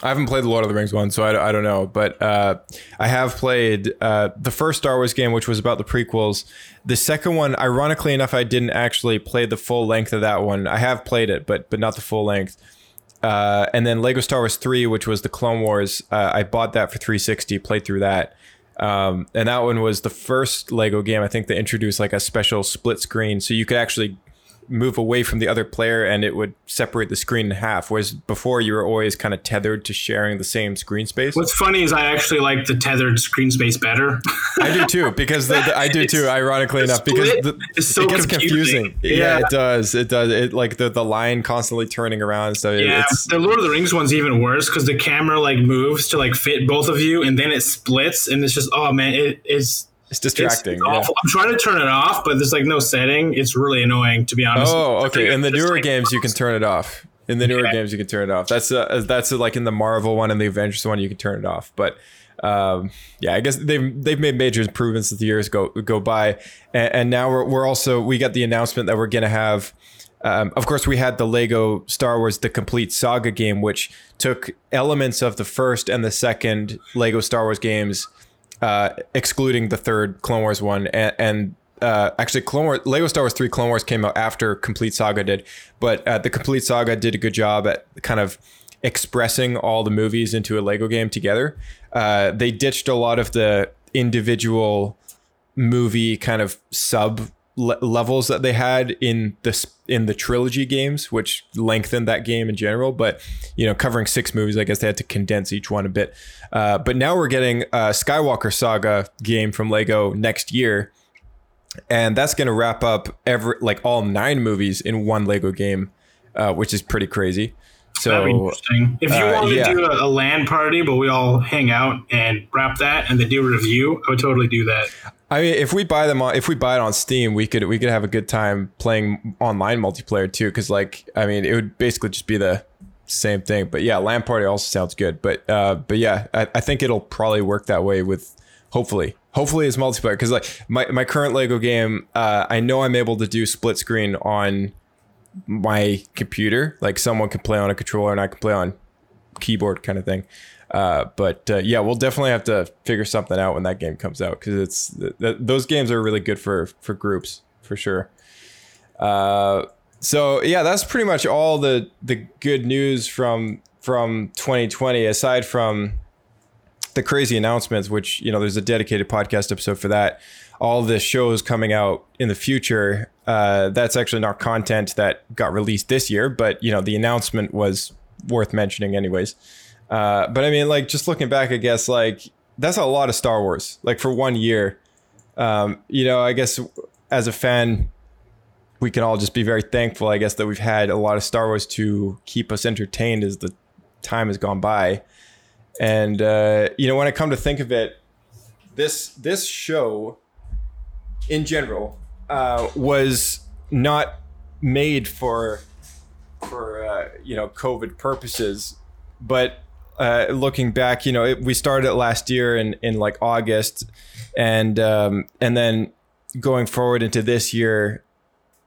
I haven't played the Lord of the Rings one, so I, I don't know. But uh, I have played uh, the first Star Wars game, which was about the prequels. The second one, ironically enough, I didn't actually play the full length of that one. I have played it, but but not the full length. uh, and then Lego Star Wars 3, which was the Clone Wars. Uh, I bought that for 360, played through that. Um, and that one was the first Lego game I think that introduced like a special split screen, so you could actually move away from the other player and it would separate the screen in half. Whereas before you were always kind of tethered to sharing the same screen space. What's funny is I actually like the tethered screen space better. I do too, because the, the, I do too. Ironically enough, because the, so it gets confusing. confusing. Yeah. Yeah. it does. It does. It like the the line constantly turning around. So Yeah, it's the Lord of the Rings one's even worse because the camera like moves to like fit both of you, and then it splits, and it's just oh man, it is it's it's distracting. yeah. I'm trying to turn it off, but there's like no setting. It's really annoying to be honest. Oh, okay. In the newer like, games, you can turn it off. In the newer Yeah. games, you can turn it off. That's uh, that's uh, like in the Marvel one and the Avengers one, you can turn it off. But um, yeah, I guess they've they've made major improvements as the years go go by, and, and now we're we're also we got the announcement that we're gonna have. Um, of course, we had the Lego Star Wars: The Complete Saga game, which took elements of the first and the second Lego Star Wars games uh, excluding the third Clone Wars one, and, and uh, actually, Clone Wars, Lego Star Wars Three Clone Wars came out after Complete Saga did, but uh, the Complete Saga did a good job at kind of expressing all the movies into a Lego game together. Uh, they ditched a lot of the individual movie kind of sub le- levels that they had in the in the trilogy games, which lengthened that game in general. But you know, covering six movies, I guess they had to condense each one a bit. Uh, but now we're getting a Skywalker Saga game from Lego next year, and that's going to wrap up every like all nine movies in one Lego game, uh, which is pretty crazy. So interesting. If you uh, wanted yeah. to do a, a LAN party, but we all hang out and wrap that, and then do a review, I would totally do that. I mean, if we buy them on, if we buy it on Steam, we could we could have a good time playing online multiplayer too. Because like, I mean, it would basically just be the same thing. But yeah, LAN party also sounds good. But uh, but yeah, I, I think it'll probably work that way with hopefully hopefully it's multiplayer. Because like my my current Lego game, uh, I know I'm able to do split screen on my computer. Like someone can play on a controller and I can play on keyboard kind of thing. Uh, but uh, yeah, we'll definitely have to figure something out when that game comes out because it's th- th- those games are really good for for groups for sure. Uh, so yeah, that's pretty much all the the good news from from 2020. Aside from the crazy announcements, which you know, there's a dedicated podcast episode for that. All the shows coming out in the future. Uh, that's actually not content that got released this year, but you know, the announcement was worth mentioning anyways. Uh, but I mean, like just looking back, I guess like that's a lot of Star Wars. Like for one year, um, you know, I guess as a fan, we can all just be very thankful, I guess, that we've had a lot of Star Wars to keep us entertained as the time has gone by. And uh, you know, when I come to think of it, this this show, in general, uh, was not made for for uh, you know COVID purposes, but uh, looking back, you know, it, we started last year in in like August, and um, and then going forward into this year,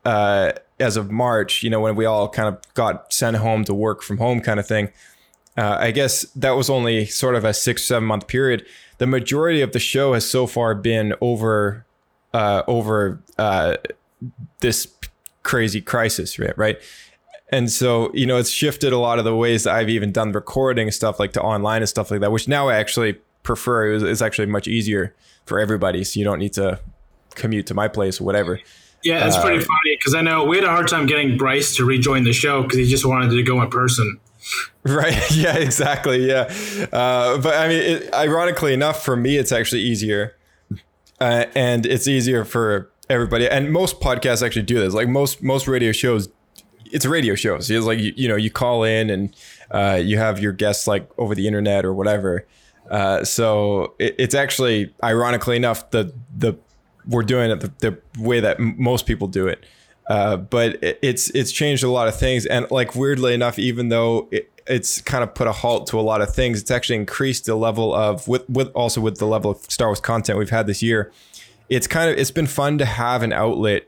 uh, as of March, you know, when we all kind of got sent home to work from home, kind of thing. Uh, I guess that was only sort of a six seven month period. The majority of the show has so far been over uh, over uh, this crazy crisis, right? Right. And so, you know, it's shifted a lot of the ways that I've even done recording stuff like to online and stuff like that, which now I actually prefer. It's actually much easier for everybody. So you don't need to commute to my place or whatever. Yeah, it's pretty funny because I know we had a hard time getting Bryce to rejoin the show because he just wanted to go in person. Right. *laughs* Yeah, exactly. Yeah. Uh, but I mean, it, ironically enough, for me, it's actually easier. Uh, and it's easier for everybody. And most podcasts actually do this. Like most, most radio shows, it's a radio show. So it's like, you, you know, you call in and uh, you have your guests like over the internet or whatever. Uh, so it, it's actually, ironically enough, the, the, we're doing it the, the way that m- most people do it. Uh, but it, it's it's changed a lot of things, and like weirdly enough, even though it, it's kind of put a halt to a lot of things, it's actually increased the level of with with also with the level of Star Wars content we've had this year. It's kind of it's been fun to have an outlet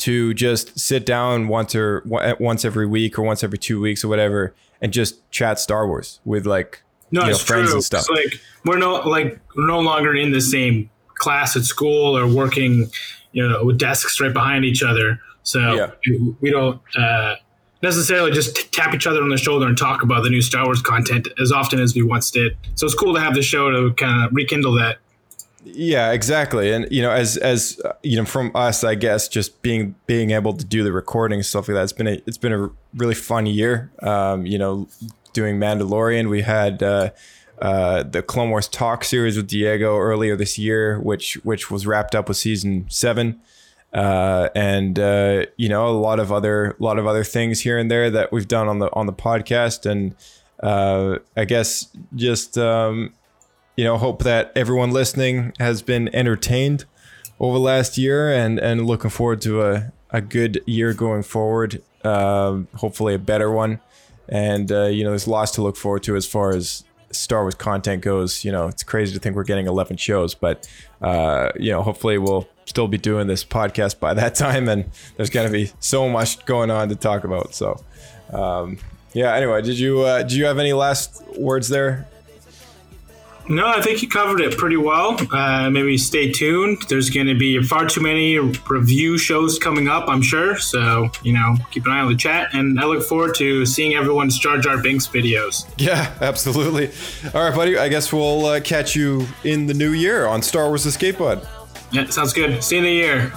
to just sit down once or once every week or once every two weeks or whatever, and just chat Star Wars with like No, you know, friends true. and stuff. It's like we're no like we're no longer in the same class at school or working, you know, with desks right behind each other. So Yeah. we don't. Uh, necessarily just t- tap each other on the shoulder and talk about the new Star Wars content as often as we once did. So it's cool to have the show to kind of rekindle that. Yeah, exactly. And you know, as as you know, from us, I guess just being being able to do the recording stuff like that, it's been a it's been a really fun year. Um, you know, doing Mandalorian, we had uh, uh, the Clone Wars talk series with Diego earlier this year, which which was wrapped up with season seven. Uh, and uh, you know a lot of other a lot of other things here and there that we've done on the on the podcast, and uh, I guess just um, you know, hope that everyone listening has been entertained over the last year and, and looking forward to a, a good year going forward. Um, hopefully a better one. And, uh, you know, there's lots to look forward to as far as Star Wars content goes. You know, it's crazy to think we're getting 11 shows, but, uh, you know, hopefully we'll still be doing this podcast by that time. And there's going to be so much going on to talk about. So, um, yeah, anyway, did you, uh, did you have any last words there, no, I think you covered it pretty well. Uh, maybe stay tuned. There's going to be far too many review shows coming up, I'm sure. So, you know, keep an eye on the chat. And I look forward to seeing everyone's Jar Jar Binks videos. Yeah, absolutely. All right, buddy. I guess we'll uh, catch you in the new year on Star Wars Escape Pod. Yeah, sounds good. See you in the year.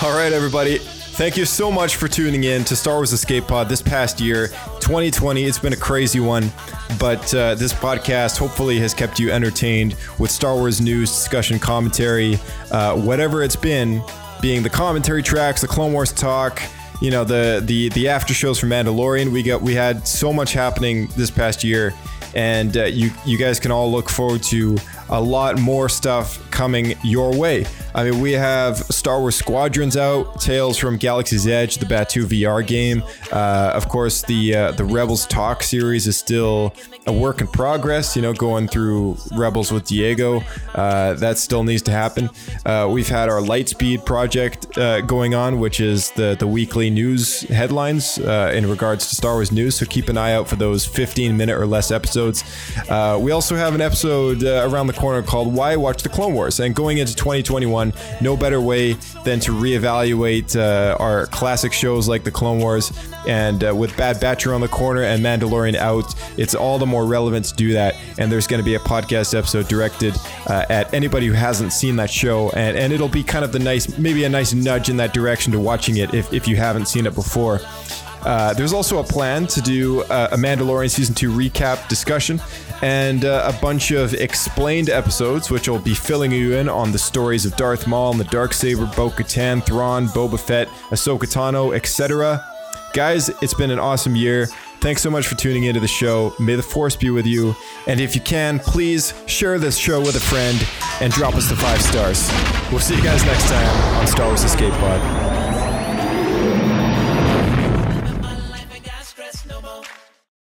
All right, everybody. Thank you so much for tuning in to Star Wars Escape Pod this past year, 2020. It's been a crazy one, but uh, this podcast hopefully has kept you entertained with Star Wars news, discussion, commentary, uh, whatever it's been, being the commentary tracks, the Clone Wars talk, you know, the the the after shows for Mandalorian. We got we had so much happening this past year, and uh, you you guys can all look forward to a lot more stuff coming your way. I mean, we have Star Wars Squadrons out, Tales from Galaxy's Edge, the Batuu VR game. Uh, of course, the uh, the Rebels Talk series is still a work in progress. You know, going through Rebels with Diego, uh, that still needs to happen. Uh, we've had our Lightspeed project uh, going on, which is the the weekly news headlines uh, in regards to Star Wars news. So keep an eye out for those 15 minute or less episodes. we also have an episode around the corner called Why Watch the Clone Wars. And going into 2021, no better way than to reevaluate uh, our classic shows like the Clone Wars. And uh, with Bad Batch around the corner and Mandalorian out, it's all the more relevant to do that. And there's going to be a podcast episode directed uh, at anybody who hasn't seen that show. And, and it'll be kind of the nice, maybe a nice nudge in that direction to watching it if, if you haven't seen it before. Uh, there's also a plan to do uh, a Mandalorian season two recap discussion and uh, a bunch of explained episodes, which will be filling you in on the stories of Darth Maul and the Dark Saber, Bo Katan, Thrawn, Boba Fett, Ahsoka Tano, etc. Guys, it's been an awesome year. Thanks so much for tuning into the show. May the force be with you. And if you can, please share this show with a friend and drop us the five stars. We'll see you guys next time on Star Wars Escape Pod.